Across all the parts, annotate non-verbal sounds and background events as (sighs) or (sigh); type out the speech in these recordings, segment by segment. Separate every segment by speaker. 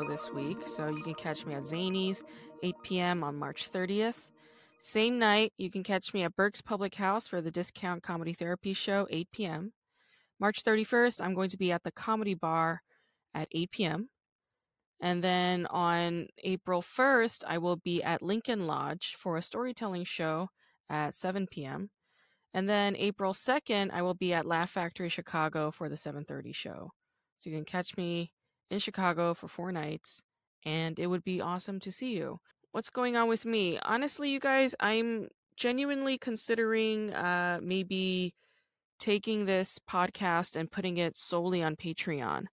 Speaker 1: Chicago this week, so you can catch me at Zanies, 8 p.m. on March 30th. Same night, you can catch me at Burke's Public House for the Discount Comedy Therapy Show, 8 p.m. March 31st, I'm going to be at the Comedy Bar at 8 p.m. And then on April 1st, I will be at Lincoln Lodge for a storytelling show at 7 p.m. And then April 2nd, I will be at Laugh Factory Chicago for the 7:30 show. So you can catch me in Chicago for 4 nights and it would be awesome to see you. What's going on with me? Honestly, you guys, I'm genuinely considering uh maybe taking this podcast and putting it solely on Patreon.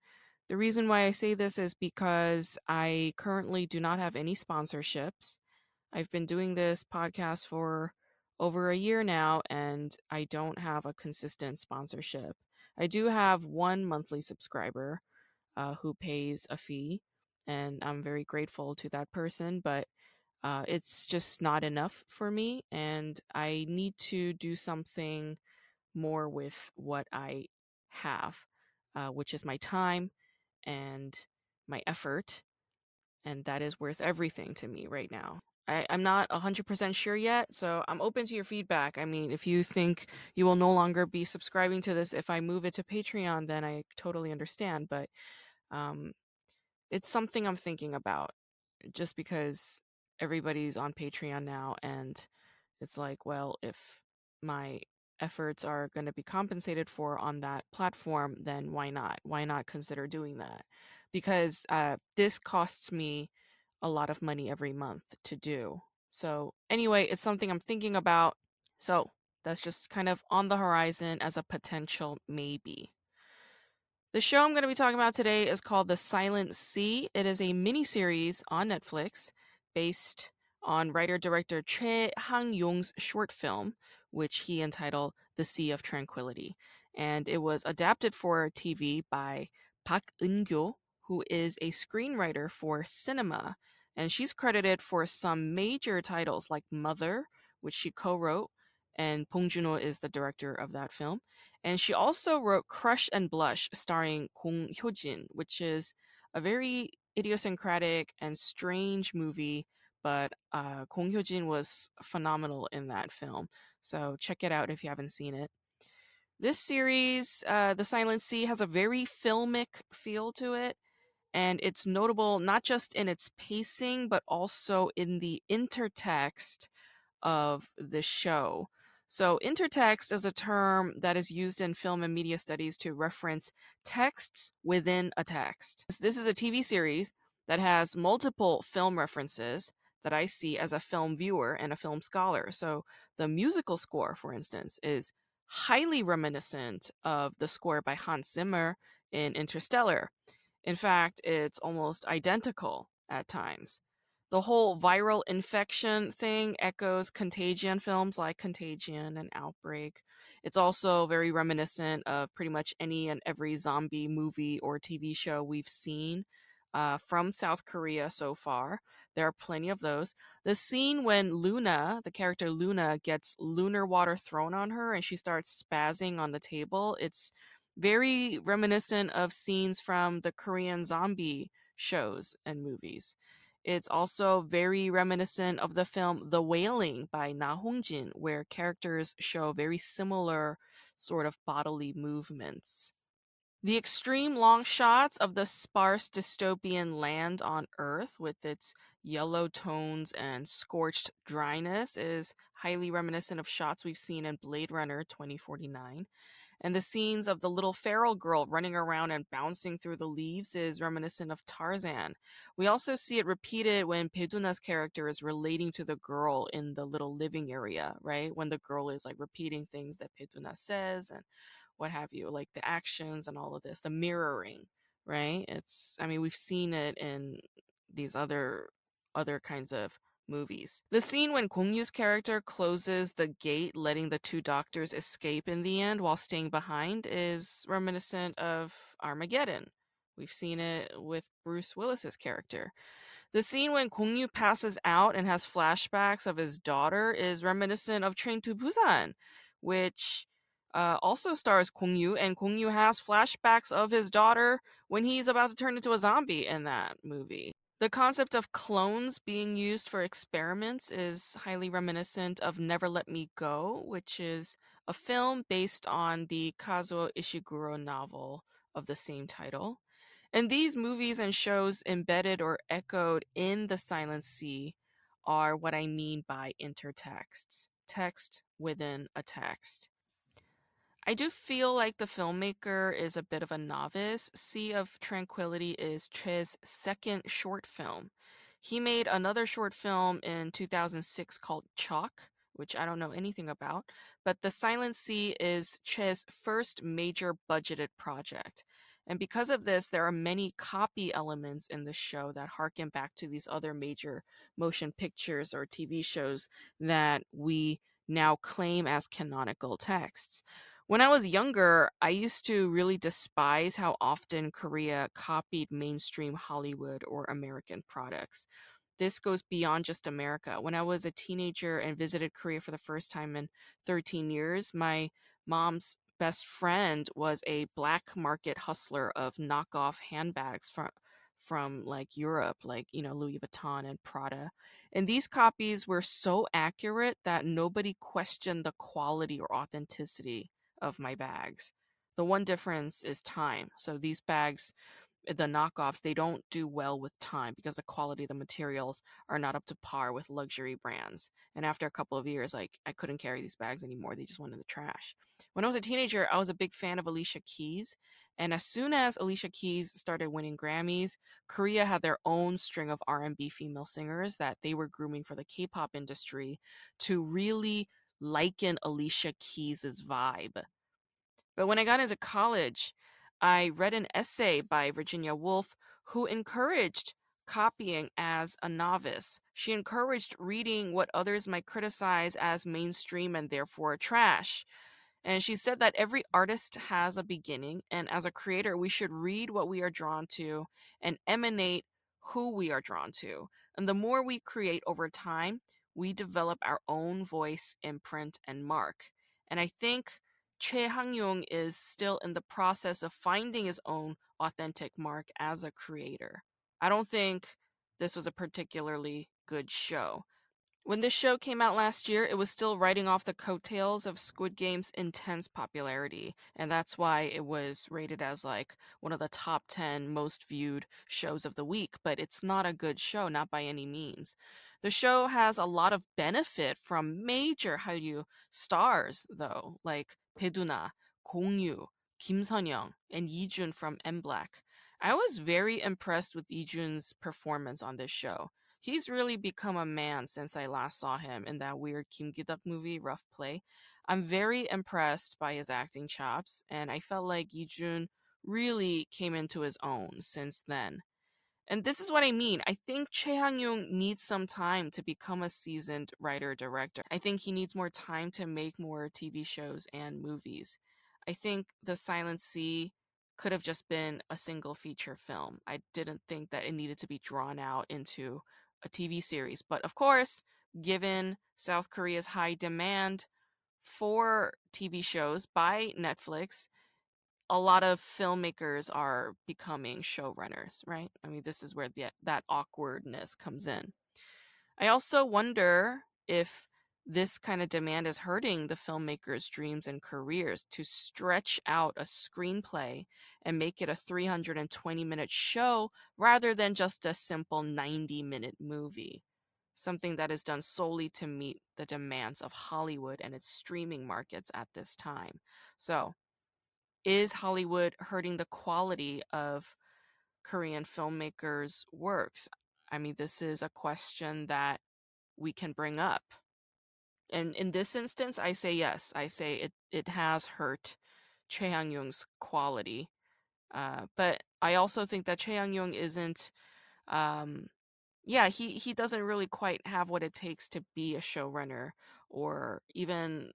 Speaker 1: The reason why I say this is because I currently do not have any sponsorships. I've been doing this podcast for over a year now and I don't have a consistent sponsorship. I do have one monthly subscriber uh, who pays a fee, and I'm very grateful to that person, but uh, it's just not enough for me, and I need to do something more with what I have, uh, which is my time and my effort, and that is worth everything to me right now. I, I'm not 100% sure yet, so I'm open to your feedback. I mean, if you think you will no longer be subscribing to this if I move it to Patreon, then I totally understand. But um, it's something I'm thinking about just because everybody's on Patreon now, and it's like, well, if my efforts are going to be compensated for on that platform, then why not? Why not consider doing that? Because uh, this costs me a lot of money every month to do. So, anyway, it's something I'm thinking about. So, that's just kind of on the horizon as a potential maybe. The show I'm going to be talking about today is called The Silent Sea. It is a mini series on Netflix based on writer director Choi Hang-yong's short film, which he entitled The Sea of Tranquility. And it was adapted for TV by Pak Eun-kyo, who is a screenwriter for cinema. And she's credited for some major titles like Mother, which she co-wrote, and Bong Joon-ho is the director of that film. And she also wrote Crush and Blush, starring Kong Hyo-jin, which is a very idiosyncratic and strange movie, but uh, Kong Hyo-jin was phenomenal in that film. So check it out if you haven't seen it. This series, uh, The Silent Sea, has a very filmic feel to it, and it's notable not just in its pacing, but also in the intertext of the show. So, intertext is a term that is used in film and media studies to reference texts within a text. This is a TV series that has multiple film references that I see as a film viewer and a film scholar. So, the musical score, for instance, is highly reminiscent of the score by Hans Zimmer in Interstellar. In fact, it's almost identical at times the whole viral infection thing echoes contagion films like Contagion and Outbreak. It's also very reminiscent of pretty much any and every zombie movie or TV show we've seen uh, from South Korea so far. There are plenty of those. The scene when Luna, the character Luna, gets lunar water thrown on her and she starts spazzing on the table, it's very reminiscent of scenes from the Korean zombie shows and movies. It's also very reminiscent of the film The Wailing by Na Hongjin, where characters show very similar sort of bodily movements. The extreme long shots of the sparse dystopian land on Earth with its yellow tones and scorched dryness is highly reminiscent of shots we've seen in Blade Runner 2049 and the scenes of the little feral girl running around and bouncing through the leaves is reminiscent of Tarzan. We also see it repeated when Bae Doona's character is relating to the girl in the little living area, right? When the girl is like repeating things that Peduna says and what have you, like the actions and all of this, the mirroring, right? It's I mean, we've seen it in these other other kinds of movies. The scene when Gong Yu's character closes the gate, letting the two doctors escape in the end while staying behind, is reminiscent of Armageddon. We've seen it with Bruce Willis's character. The scene when Gong Yu passes out and has flashbacks of his daughter is reminiscent of Train to Busan, which uh, also stars Gong Yu, and Gong Yu has flashbacks of his daughter when he's about to turn into a zombie in that movie. The concept of clones being used for experiments is highly reminiscent of Never Let Me Go, which is a film based on the Kazuo Ishiguro novel of the same title. And these movies and shows embedded or echoed in the Silent Sea are what I mean by intertexts text within a text. I do feel like the filmmaker is a bit of a novice. Sea of Tranquility is Choi's second short film. He made another short film in 2006 called Chalk, which I don't know anything about, but The Silent Sea is Choi's first major budgeted project. And because of this, there are many copy elements in the show that harken back to these other major motion pictures or TV shows that we now claim as canonical texts. When I was younger, I used to really despise how often Korea copied mainstream Hollywood or American products. This goes beyond just America. When I was a teenager and visited Korea for the first time in 13 years, my mom's best friend was a black market hustler of knockoff handbags from from like Europe, like you know Louis Vuitton and Prada. And these copies were so accurate that nobody questioned the quality or authenticity of my bags. The one difference is time. So these bags eh, the knockoffs they don't do well with time because the quality of the materials are not up to par with luxury brands and after a couple of years like i couldn't carry these bags anymore they just went in the trash when i was a teenager i was a big fan of alicia keys and as soon as alicia keys started winning grammys korea had their own string of r&b female singers that they were grooming for the k-pop industry to really liken alicia keys's vibe but when i got into college I read an essay by Virginia Woolf who encouraged copying as a novice. She encouraged reading what others might criticize as mainstream and therefore trash. And she said that every artist has a beginning, and as a creator, we should read what we are drawn to and emanate who we are drawn to. And the more we create over time, we develop our own voice, imprint, and mark. And I think Choi Hang-yong is still in the process of finding his own authentic mark as a creator. I don't think this was a particularly good show. When this show came out last year, it was still riding off the coattails of Squid Game's intense popularity, and that's why it was rated as like one of the top 10 most viewed shows of the week, but it's not a good show, not by any means. The show has a lot of benefit from major Hallyu stars, though, like Bae-doona, Gong Yu, Kim Sun-young, and Yi-jun from MBLAQ. I was very impressed with Yi-jun's performance on this show. He's really become a man since I last saw him in that weird Kim Ki-duk movie, Rough Play. I'm very impressed by his acting chops, and I felt like Yi-jun really came into his own since then. And this is what I mean. I think Choi Hang-yong needs some time to become a seasoned writer director. I think he needs more time to make more TV shows and movies. I think The Silent Sea could have just been a single feature film. I didn't think that it needed to be drawn out into a TV series. But of course, given South Korea's high demand for TV shows by Netflix, a lot of filmmakers are becoming showrunners, right? I mean, this is where the, that awkwardness comes in. I also wonder if this kind of demand is hurting the filmmakers' dreams and careers to stretch out a screenplay and make it a 320 minute show rather than just a simple 90 minute movie. Something that is done solely to meet the demands of Hollywood and its streaming markets at this time. So, is Hollywood hurting the quality of Korean filmmakers' works? I mean, this is a question that we can bring up. And in this instance, I say yes. I say it, it has hurt Choi Hang-yong's quality. Uh, but I also think that Chae Young Young isn't um yeah, he he doesn't really quite have what it takes to be a showrunner or even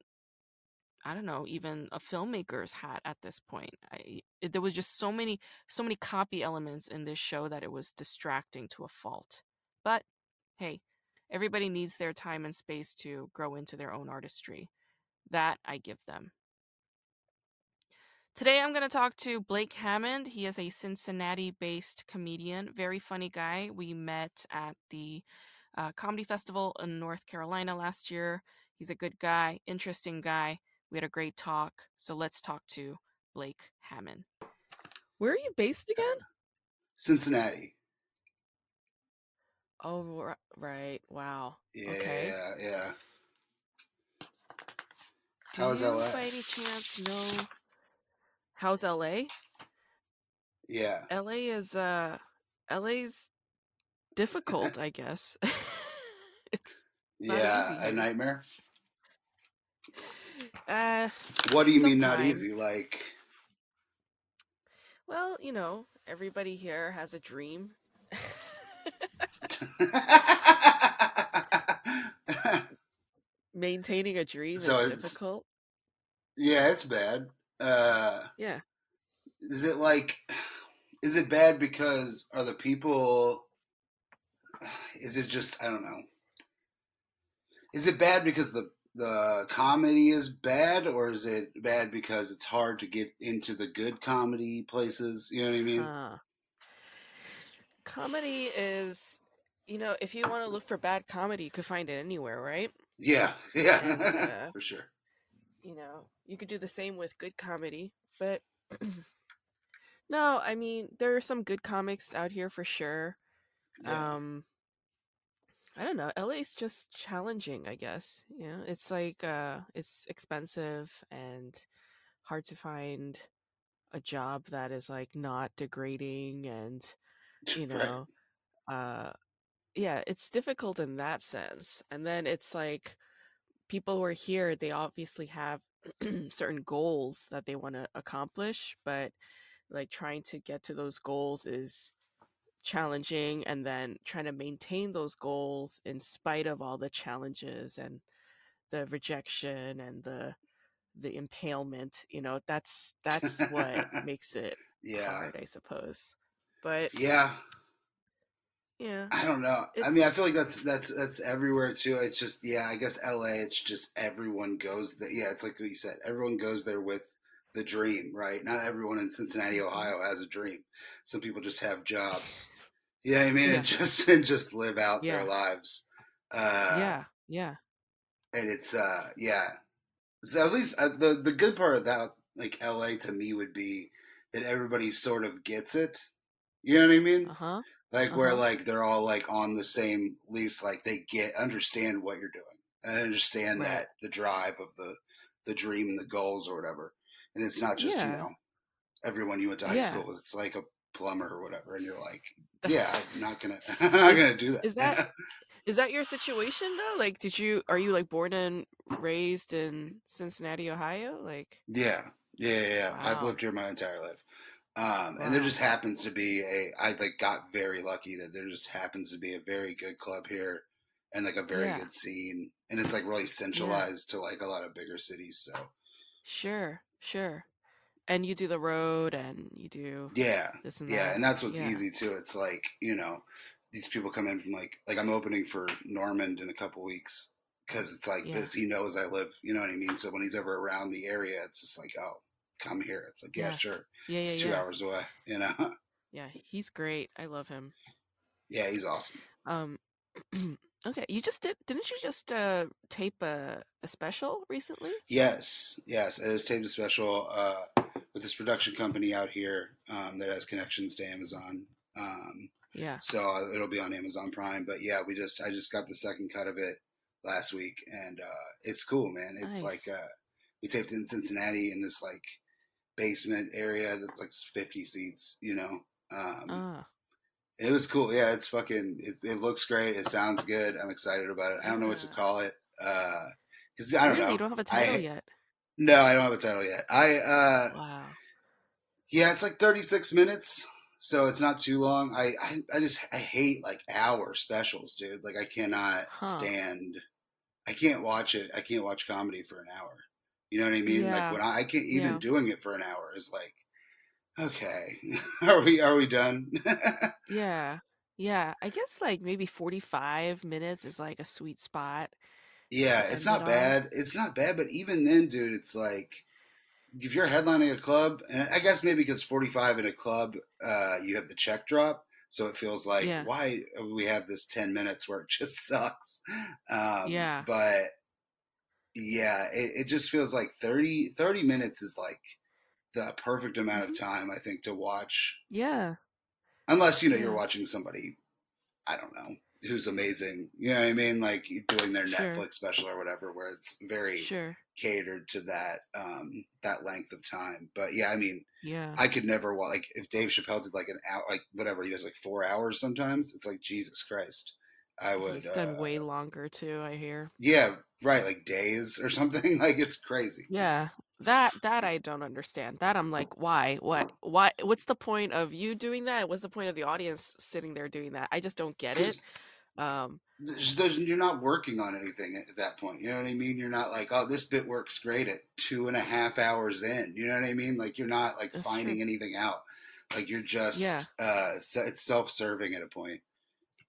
Speaker 1: I don't know, even a filmmaker's hat at this point. I, it, there was just so many, so many copy elements in this show that it was distracting to a fault. But hey, everybody needs their time and space to grow into their own artistry. That I give them. Today I'm going to talk to Blake Hammond. He is a Cincinnati based comedian, very funny guy. We met at the uh, Comedy Festival in North Carolina last year. He's a good guy, interesting guy. We had a great talk. So let's talk to Blake Hammond. Where are you based again?
Speaker 2: Cincinnati.
Speaker 1: Oh, right. Wow.
Speaker 2: Yeah,
Speaker 1: okay.
Speaker 2: yeah, yeah.
Speaker 1: Do
Speaker 2: How's
Speaker 1: you,
Speaker 2: LA?
Speaker 1: by any chance, know how's LA?
Speaker 2: Yeah.
Speaker 1: LA is uh, LA's difficult, (laughs) I guess. (laughs) it's not
Speaker 2: Yeah,
Speaker 1: easy.
Speaker 2: a nightmare.
Speaker 1: Uh,
Speaker 2: What do you mean not easy? Like
Speaker 1: well, you know, everybody here has a dream. (laughs) Maintaining a dream
Speaker 2: So
Speaker 1: is
Speaker 2: it's-
Speaker 1: difficult.
Speaker 2: Yeah, it's bad. Uh
Speaker 1: Yeah.
Speaker 2: is it like is it bad because are the people is it just I don't know. Is it bad because the the comedy is bad or is it bad because it's hard to get into the good comedy places? You know what I mean?
Speaker 1: Huh. Comedy is, you know, if you want to look for bad comedy, you could find it anywhere, right?
Speaker 2: yeah, (laughs) yeah.
Speaker 1: And, uh, (laughs)
Speaker 2: For sure.
Speaker 1: You know, you could do the same with good comedy, but (clears throat) no, I mean, there are some good comics out here for sure.
Speaker 2: Yeah.
Speaker 1: Um, I don't know. LA is just challenging, I guess. You know, it's like uh, it's expensive and hard to find a job that is like not degrading and you (laughs) know uh yeah it's difficult in that sense and then it's like people who are here they obviously have (clears throat) certain goals that they want to accomplish but like trying to get to those goals is challenging and then trying to maintain those goals in spite of all the challenges and the rejection and the the impalement you know that's that's what (laughs) makes it
Speaker 2: yeah.
Speaker 1: hard i suppose but
Speaker 2: Yeah.
Speaker 1: yeah
Speaker 2: I don't know. I mean, I feel like that's that's that's everywhere too. It's just yeah, I guess LA. It's just everyone goes there. Yeah, it's like what you said. Everyone goes there with the dream, right? Not everyone in Cincinnati. Ohio, has a dream. Some people just have jobs. You know what I mean?
Speaker 1: Yeah.
Speaker 2: And (laughs) just and just live out
Speaker 1: Yeah.
Speaker 2: their lives. Uh,
Speaker 1: yeah yeah
Speaker 2: and it's uh yeah. So at least uh, the the good part of that, like LA, to me would be that everybody sort of gets it. You know what I mean?
Speaker 1: uh-huh
Speaker 2: like where
Speaker 1: Uh-huh.
Speaker 2: like they're all like on the same lease like they get understand what you're doing and understand
Speaker 1: Right.
Speaker 2: that the drive of the the dream and the goals or whatever and it's not just you know everyone you went to high
Speaker 1: Yeah.
Speaker 2: school with it's like a plumber or whatever and you're like yeah i'm (laughs) not gonna (laughs) i'm not gonna do that.
Speaker 1: is that- is that your situation though? Like did you are you like born and raised in cincinnati ohio? Like
Speaker 2: yeah. Yeah yeah, yeah. i've lived here my entire life. Um, and there just happens to be a i like got very lucky that there just happens to be a very good club here and like a very
Speaker 1: Yeah.
Speaker 2: good scene and it's like really centralized to like a lot of bigger cities so
Speaker 1: sure sure and you do the road and you do
Speaker 2: yeah
Speaker 1: this and
Speaker 2: yeah
Speaker 1: that
Speaker 2: and that's what's
Speaker 1: Yeah.
Speaker 2: easy too it's like you know these people come in from like like i'm opening for normand in a couple weeks because it's like
Speaker 1: Yeah.
Speaker 2: he knows i live you know what i mean so when he's ever around the area it's just like oh come here it's like yeah,
Speaker 1: Yeah.
Speaker 2: sure
Speaker 1: yeah yeah
Speaker 2: it's two hours away you know
Speaker 1: yeah he's great i love him
Speaker 2: yeah he's awesome
Speaker 1: um (clears throat) okay you just did didn't you just uh tape a, a special recently
Speaker 2: Yes, yes. It is taped a special uh, with this production company out here um, that has connections to Amazon. Um,
Speaker 1: yeah
Speaker 2: so it'll be on Amazon Prime. But yeah, we just I just got the second cut of it last week, and uh, it's cool, man. It's
Speaker 1: Nice.
Speaker 2: like uh, we taped in Cincinnati in this like basement area that's like fifty seats, you know. Um,
Speaker 1: ah
Speaker 2: it was cool. Yeah, it's fucking. It, it looks great. It sounds good. I'm excited about it. I don't know what to call it. Uh, Cause I don't
Speaker 1: really
Speaker 2: know.
Speaker 1: you don't have a title yet
Speaker 2: No, I don't have a title yet. I uh
Speaker 1: wow
Speaker 2: yeah, it's like 36 minutes. so it's not too long. I, I, I just I hate like hour specials, dude. Like I cannot
Speaker 1: Huh.
Speaker 2: stand. I can't watch it. I can't watch comedy for an hour. You know what I mean?
Speaker 1: Yeah.
Speaker 2: Like when I, I can't even
Speaker 1: Yeah.
Speaker 2: doing it for an hour is like, okay, (laughs) are we are we done? (laughs)
Speaker 1: Yeah. Yeah. I guess like maybe 45 minutes is like a sweet spot.
Speaker 2: yeah,
Speaker 1: to
Speaker 2: it's
Speaker 1: end
Speaker 2: not
Speaker 1: it on.
Speaker 2: bad. It's not bad, but even then, dude, it's like if you're headlining a club, and I guess maybe because 45 in a club, uh, you have the check drop. So it feels like
Speaker 1: Yeah.
Speaker 2: why we have this ten minutes where it just (laughs) sucks. Um,
Speaker 1: Yeah.
Speaker 2: but yeah, it, it just feels like 30, 30 minutes is like the perfect amount of time I think to watch,
Speaker 1: Yeah.
Speaker 2: unless you know you're watching somebody, I don't know, who's amazing. You know what I mean? Like doing their
Speaker 1: Sure.
Speaker 2: Netflix special or whatever, where it's very
Speaker 1: Sure.
Speaker 2: catered to that um that length of time. But yeah, I mean,
Speaker 1: Yeah.
Speaker 2: I could never wa like if Dave Chappelle did like an hour, like whatever he does, like four hours sometimes. It's like Jesus Christ. I would.
Speaker 1: He's done
Speaker 2: uh,
Speaker 1: way longer too, I hear.
Speaker 2: Yeah, right. Like days or (laughs) something. Like it's crazy.
Speaker 1: Yeah. That that I don't understand. That I'm like, why? What? Why? What's the point of you doing that? What's the point of the audience sitting there doing that? I just don't get it. Um,
Speaker 2: you're not working on anything at that point. You know what I mean? You're not like, oh, this bit works great at two and a half hours in. You know what I mean? Like you're not like finding
Speaker 1: true.
Speaker 2: anything out. Like you're just,
Speaker 1: Yeah.
Speaker 2: uh, it's self-serving at a point.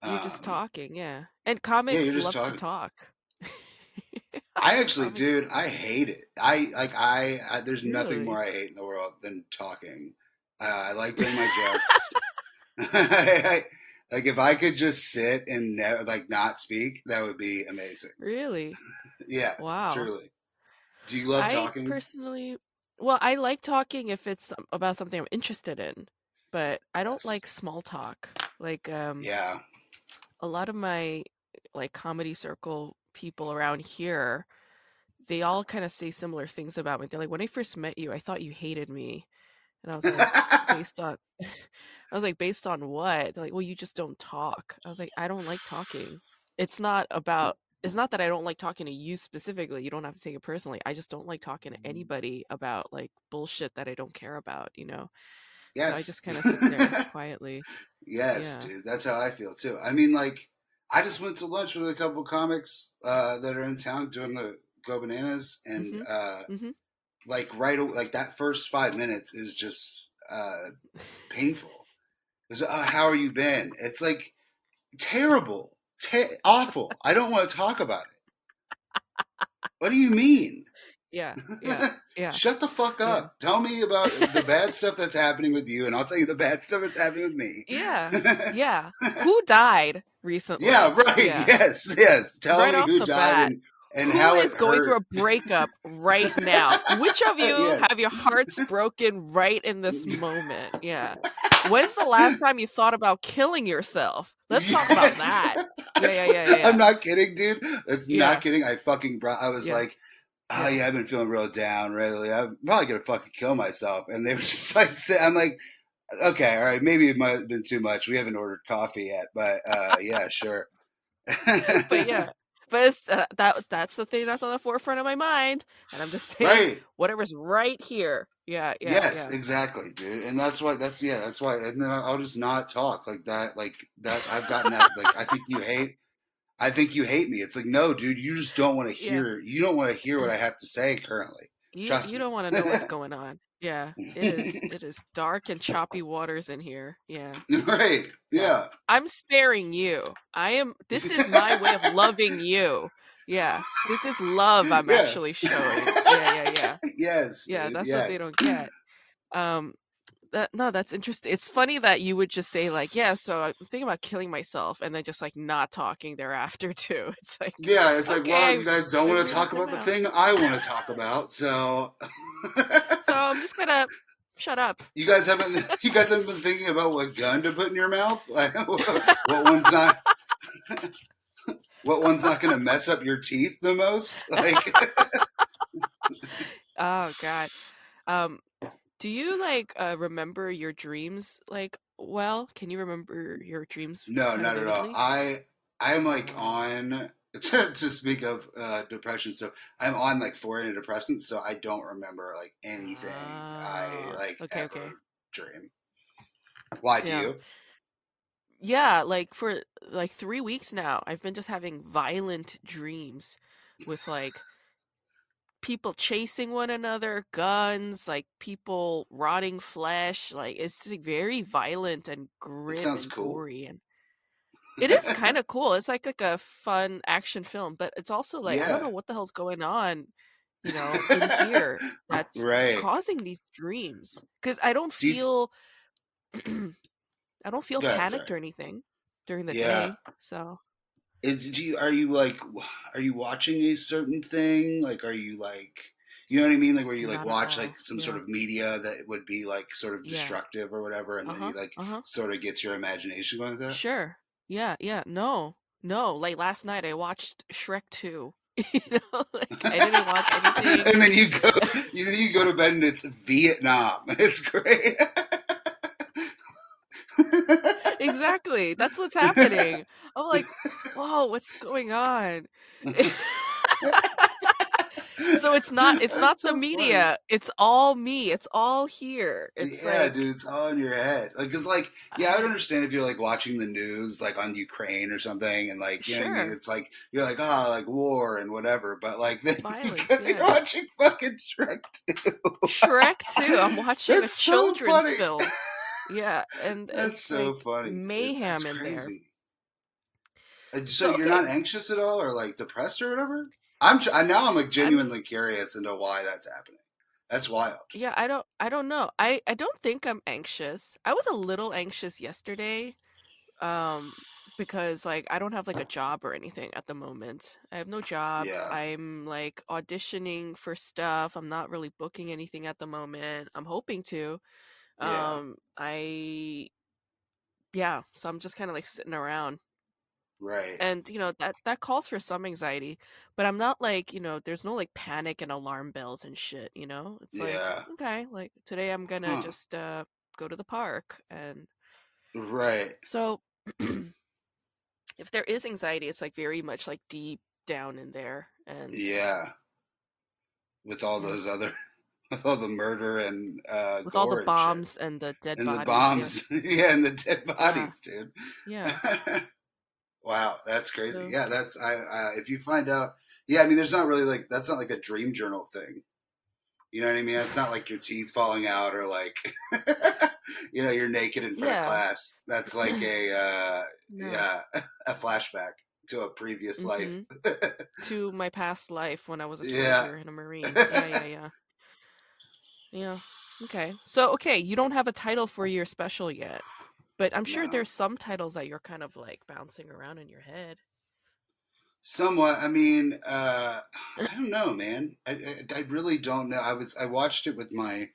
Speaker 1: you're just
Speaker 2: Um,
Speaker 1: talking, yeah. And comics
Speaker 2: you're
Speaker 1: love
Speaker 2: talking.
Speaker 1: to talk. (laughs)
Speaker 2: I (laughs) actually, dude, I hate it. I like I, I there's nothing more I hate in the world than talking. Uh, I like doing my jokes. (laughs) (laughs) I- like if I could just sit and ne- like not speak, that would be amazing.
Speaker 1: Really?
Speaker 2: Yeah,
Speaker 1: Wow.
Speaker 2: truly. Do you love
Speaker 1: I
Speaker 2: talking?
Speaker 1: personally, well, I like talking if it's about something I'm interested in, but I don't
Speaker 2: Yes.
Speaker 1: like small talk. Like, um,
Speaker 2: yeah,
Speaker 1: a lot of my like comedy circle people around here, they all kind of say similar things about me. They're like, when I first met you, I thought you hated me, and I was like, (laughs) based on, (laughs) I was like, based on what? They're like, well, you just don't talk. I was like, I don't like talking. It's not mm. about. It's not that I don't like talking to you specifically. You don't have to take it personally. I just don't like talking to mm. anybody about like bullshit that I don't care about. You know.
Speaker 2: yes.
Speaker 1: So I just kind of sit there (laughs) quietly.
Speaker 2: yes,
Speaker 1: Yeah.
Speaker 2: dude. That's how I feel too. I mean, like, I just went to lunch with a couple comics uh, that are in town doing the Go Bananas, and
Speaker 1: Mhm.
Speaker 2: uh,
Speaker 1: Mhm.
Speaker 2: like right, like that first five minutes is just uh, painful. It's, uh, how are you been? It's like terrible, te- awful. I don't want to talk about it. What do you mean?
Speaker 1: Yeah. Yeah. (laughs) Yeah.
Speaker 2: Shut the fuck
Speaker 1: Yeah.
Speaker 2: up. Tell me about the bad stuff that's happening with you, and I'll tell you the bad stuff that's happening with me.
Speaker 1: Yeah. (laughs) Yeah. Who died recently?
Speaker 2: Yeah, right. (laughs)
Speaker 1: Yeah.
Speaker 2: Yes, yes. Tell
Speaker 1: Right
Speaker 2: me who died
Speaker 1: bat.
Speaker 2: and, and
Speaker 1: Who
Speaker 2: how
Speaker 1: is going
Speaker 2: hurt.
Speaker 1: through a breakup right (laughs) now? Which of you
Speaker 2: Yes.
Speaker 1: have your hearts (laughs) broken right in this moment? Yeah. When's the last time you thought about killing yourself? Let's talk about that. Yeah, yeah, yeah, yeah.
Speaker 2: I'm not kidding, dude.
Speaker 1: It's
Speaker 2: not kidding. I fucking brought. I was like, oh
Speaker 1: Yeah.
Speaker 2: yeah, I've been feeling real down lately. I'm probably gonna fucking kill myself. And they were just like, I'm like, okay, all right, maybe it might have been too much. We haven't ordered coffee yet, but uh, yeah, sure. (laughs)
Speaker 1: But yeah. (laughs) But it's, uh, that that's the thing that's on the forefront of my mind, and I'm just (laughs) saying
Speaker 2: right.
Speaker 1: whatever's right here. Yeah, yeah,
Speaker 2: yes,
Speaker 1: yeah.
Speaker 2: exactly, dude. And that's why. That's yeah. That's why. And then I'll just not talk like that. Like that. I've gotten that. Like I think you hate. I think you hate me. It's like no, dude. You just don't want to
Speaker 1: Yeah.
Speaker 2: hear. You don't want to hear what I have to say currently.
Speaker 1: You
Speaker 2: Trust
Speaker 1: you
Speaker 2: me.
Speaker 1: don't want to know what's going on. Yeah, it is. (laughs) It is dark and choppy waters in here. Yeah. (laughs)
Speaker 2: right. Yeah.
Speaker 1: I'm sparing you. I am. (laughs) This is my way of loving you. Yeah, this is love I'm
Speaker 2: Yeah.
Speaker 1: actually showing. Yeah, yeah, yeah,
Speaker 2: Yes.
Speaker 1: yeah.
Speaker 2: dude,
Speaker 1: That's
Speaker 2: yes.
Speaker 1: what they don't get. Um, that no, that's interesting. It's funny that you would just say like, yeah, so I'm thinking about killing myself, and then just like not talking thereafter too. It's like,
Speaker 2: Yeah, it's like, well, you guys don't want to talk about the thing I want to talk about, so
Speaker 1: so I'm just gonna shut up.
Speaker 2: you guys haven't (laughs) you guys haven't been thinking about what gun to put in your mouth? (laughs) Like, what one's not (laughs) what one's not to mess up your teeth the most? Like,
Speaker 1: Oh God. Um, do you like uh, remember your dreams like well? Can you remember your dreams?
Speaker 2: no, not at all. I I'm like on (laughs) to, to speak of uh, depression. So I'm on like four antidepressants, so I don't remember like anything I
Speaker 1: Ah,
Speaker 2: like
Speaker 1: okay,
Speaker 2: ever
Speaker 1: okay.
Speaker 2: dream. Why do
Speaker 1: Yeah.
Speaker 2: you?
Speaker 1: Yeah, like for like three weeks now, I've been just having violent dreams with like people chasing one another, guns, like people rotting flesh. Like it's just, like, very violent and grim
Speaker 2: sounds
Speaker 1: and
Speaker 2: cool.
Speaker 1: gory, and it is (laughs) kind of cool. It's like like a fun action film, but it's also like I don't know what the hell's going on, you know, in (laughs) here that's
Speaker 2: right.
Speaker 1: causing these dreams because I don't
Speaker 2: Do you,
Speaker 1: feel (clears throat) I don't feel panicked
Speaker 2: sorry.
Speaker 1: or anything during the
Speaker 2: Yeah.
Speaker 1: day. So
Speaker 2: Is do you are you like are you watching a certain thing? Like are you like you know what I mean? Like where you like
Speaker 1: not
Speaker 2: watch like some sort of media that would be like sort of
Speaker 1: Yeah.
Speaker 2: destructive or whatever, and
Speaker 1: Uh
Speaker 2: then you like
Speaker 1: Uh huh.
Speaker 2: sort of gets your imagination going that.
Speaker 1: Sure. Yeah. Yeah. No. No. Like last night, I watched Shrek 2. (laughs) you know, like I didn't watch anything.
Speaker 2: and then you go (laughs) (laughs) you, you go to bed and it's Vietnam. It's great.
Speaker 1: exactly. That's what's happening. I'm like, whoa, what's going on? So it's not it's not
Speaker 2: so
Speaker 1: the
Speaker 2: funny.
Speaker 1: media. It's all me. It's all here. It's
Speaker 2: yeah,
Speaker 1: like
Speaker 2: dude, it's all in your head. Like, cause like, yeah, I would understand if you're like watching the news, like on Ukraine or something, and like, you know what I mean. It's like you're like, oh, like war and whatever. But like, (laughs) then you
Speaker 1: Violence,
Speaker 2: go, you're
Speaker 1: yeah.
Speaker 2: watching fucking Shrek too.
Speaker 1: Shrek 2. I'm (laughs) watching a
Speaker 2: That's so
Speaker 1: children's
Speaker 2: funny.
Speaker 1: film. (laughs) Yeah, and it's
Speaker 2: so
Speaker 1: like
Speaker 2: funny.
Speaker 1: Mayhem in there.
Speaker 2: Uh, So
Speaker 1: So
Speaker 2: you're
Speaker 1: okay,
Speaker 2: not anxious at all, or like depressed or whatever? I'm now I'm like genuinely curious into why that's happening. That's wild.
Speaker 1: yeah, I don't I don't know. I I don't think I'm anxious. I was a little anxious yesterday um because like I don't have like a job or anything at the moment. I have no jobs.
Speaker 2: Yeah,
Speaker 1: I'm like auditioning for stuff. I'm not really booking anything at the moment. I'm hoping to.
Speaker 2: yeah,
Speaker 1: Um I yeah, so I'm just kind of like sitting around.
Speaker 2: Right.
Speaker 1: And you know that that calls for some anxiety, but I'm not like, you know, there's no like panic and alarm bells and shit, you know? It's like,
Speaker 2: Yeah,
Speaker 1: okay, like today I'm gonna
Speaker 2: huh?
Speaker 1: just uh go to the park and
Speaker 2: Right.
Speaker 1: so (clears throat) (clears throat) if there is anxiety, it's like very much like deep down in there and
Speaker 2: Yeah, with all
Speaker 1: yeah.
Speaker 2: those other, (laughs) with all the murder and uh,
Speaker 1: With all the
Speaker 2: gore and shit,
Speaker 1: bombs and the dead
Speaker 2: and the
Speaker 1: bodies, yeah.
Speaker 2: bombs, (laughs) yeah, and the dead
Speaker 1: Yeah.
Speaker 2: bodies, dude.
Speaker 1: Yeah. (laughs)
Speaker 2: wow, that's crazy.
Speaker 1: So
Speaker 2: Yeah, that's I. Uh, if you find out, yeah, I mean, there's not really like that's not like a dream journal thing. You know what I mean? It's not like your teeth falling out or like, (laughs) you know, you're naked in front of class. That's like a, uh, (laughs)
Speaker 1: No.
Speaker 2: yeah, (laughs) a flashback to a previous life.
Speaker 1: Mm-hmm. To my past life when I was a
Speaker 2: yeah.
Speaker 1: soldier and a marine. Yeah, yeah, yeah. Yeah. Okay. So, okay, you don't have a title for your special yet, but I'm sure
Speaker 2: No.
Speaker 1: there's some titles that you're kind of like bouncing around in your head.
Speaker 2: Somewhat. I mean, uh, I don't know, man. I, I, I really don't know. I was I watched it with my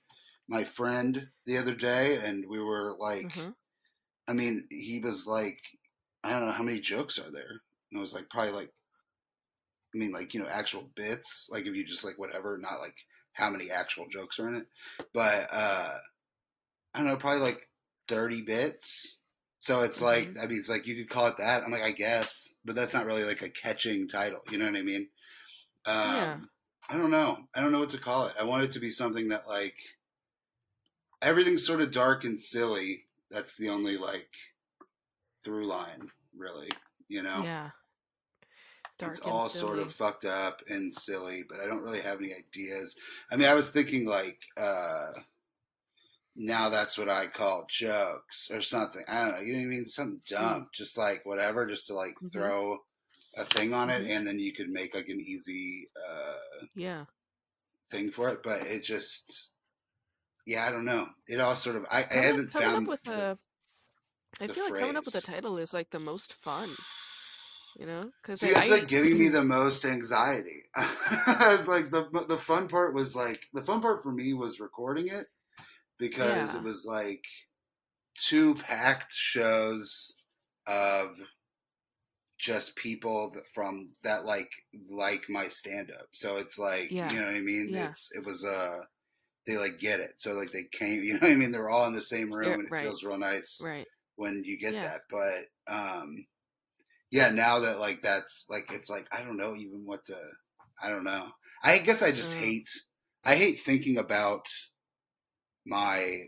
Speaker 2: my friend the other day, and we were like,
Speaker 1: hmm
Speaker 2: I mean, he was like, I don't know how many jokes are there. And it was like probably like, I mean, like you know, actual bits. Like if you just like whatever, not like how many actual jokes are in it. But uh, I don't know, probably like thirty bits. So it's like,
Speaker 1: hmm
Speaker 2: I mean, it's like you could call it that. I'm like, I guess, but that's not really like a catching title. You know what I mean?
Speaker 1: Yeah.
Speaker 2: Um, I don't know. I don't know what to call it. I want it to be something that like everything's sort of dark and silly. That's the only like through line, really. You know,
Speaker 1: Yeah. Dark
Speaker 2: it's all sort of fucked up and silly, but I don't really have any ideas. I mean, I was thinking like uh now that's what I call jokes or something. I don't know. You know what I mean? Something
Speaker 1: Mm.
Speaker 2: dumb, just like whatever, just to like
Speaker 1: hmm
Speaker 2: throw a thing on it,
Speaker 1: hmm
Speaker 2: and then you could make like an easy uh
Speaker 1: Yeah.
Speaker 2: thing for it. But it just, yeah, I don't know. It all sort of. I, I haven't
Speaker 1: coming up
Speaker 2: found
Speaker 1: with
Speaker 2: the,
Speaker 1: a, I feel like coming up with a title is like the most fun, you know? Because
Speaker 2: See,
Speaker 1: I,
Speaker 2: that's like giving me (clears throat) the most anxiety. (laughs) I was like the the fun part was like the fun part for me was recording it because
Speaker 1: yeah,
Speaker 2: it was like two packed shows of just people that from that like like my stand up. So it's like,
Speaker 1: yeah,
Speaker 2: you know what I mean?
Speaker 1: yeah.
Speaker 2: It's it was uh they like get it. So like they came, (laughs) you know what I mean? They're all in the same room and it
Speaker 1: right,
Speaker 2: feels real nice
Speaker 1: right.
Speaker 2: when you get that. But um yeah, now that like that's like it's like I don't know even what to I don't know. I guess I just
Speaker 1: Uh,
Speaker 2: hate I hate thinking about my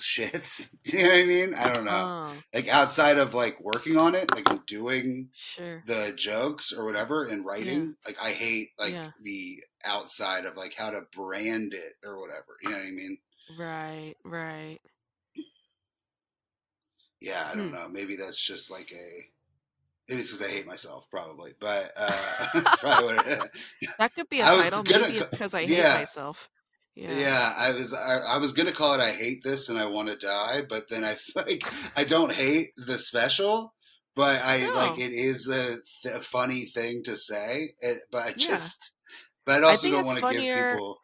Speaker 2: shits. Do (laughs) you know what I mean? I don't know.
Speaker 1: Oh,
Speaker 2: Like outside of like working on it, like doing
Speaker 1: sure.
Speaker 2: the jokes or whatever and writing. Like I hate like
Speaker 1: Yeah.
Speaker 2: the outside of like how to brand it or whatever. You know what I mean?
Speaker 1: Right, right.
Speaker 2: Yeah, I don't
Speaker 1: Hmm.
Speaker 2: know. Maybe that's just like a. Maybe it's because I hate myself, probably. But uh, (laughs) that's probably what it is.
Speaker 1: That could be a
Speaker 2: I
Speaker 1: title.
Speaker 2: gonna
Speaker 1: Maybe it's because I
Speaker 2: yeah.
Speaker 1: hate myself. Yeah.
Speaker 2: Yeah, I was I, I was gonna call it I hate this and I want to die, but then I (laughs) like I don't hate the special, but I
Speaker 1: No.
Speaker 2: like it is a, th- a funny thing to say. It, but I
Speaker 1: Yeah.
Speaker 2: just, but I also
Speaker 1: think
Speaker 2: don't want to give people.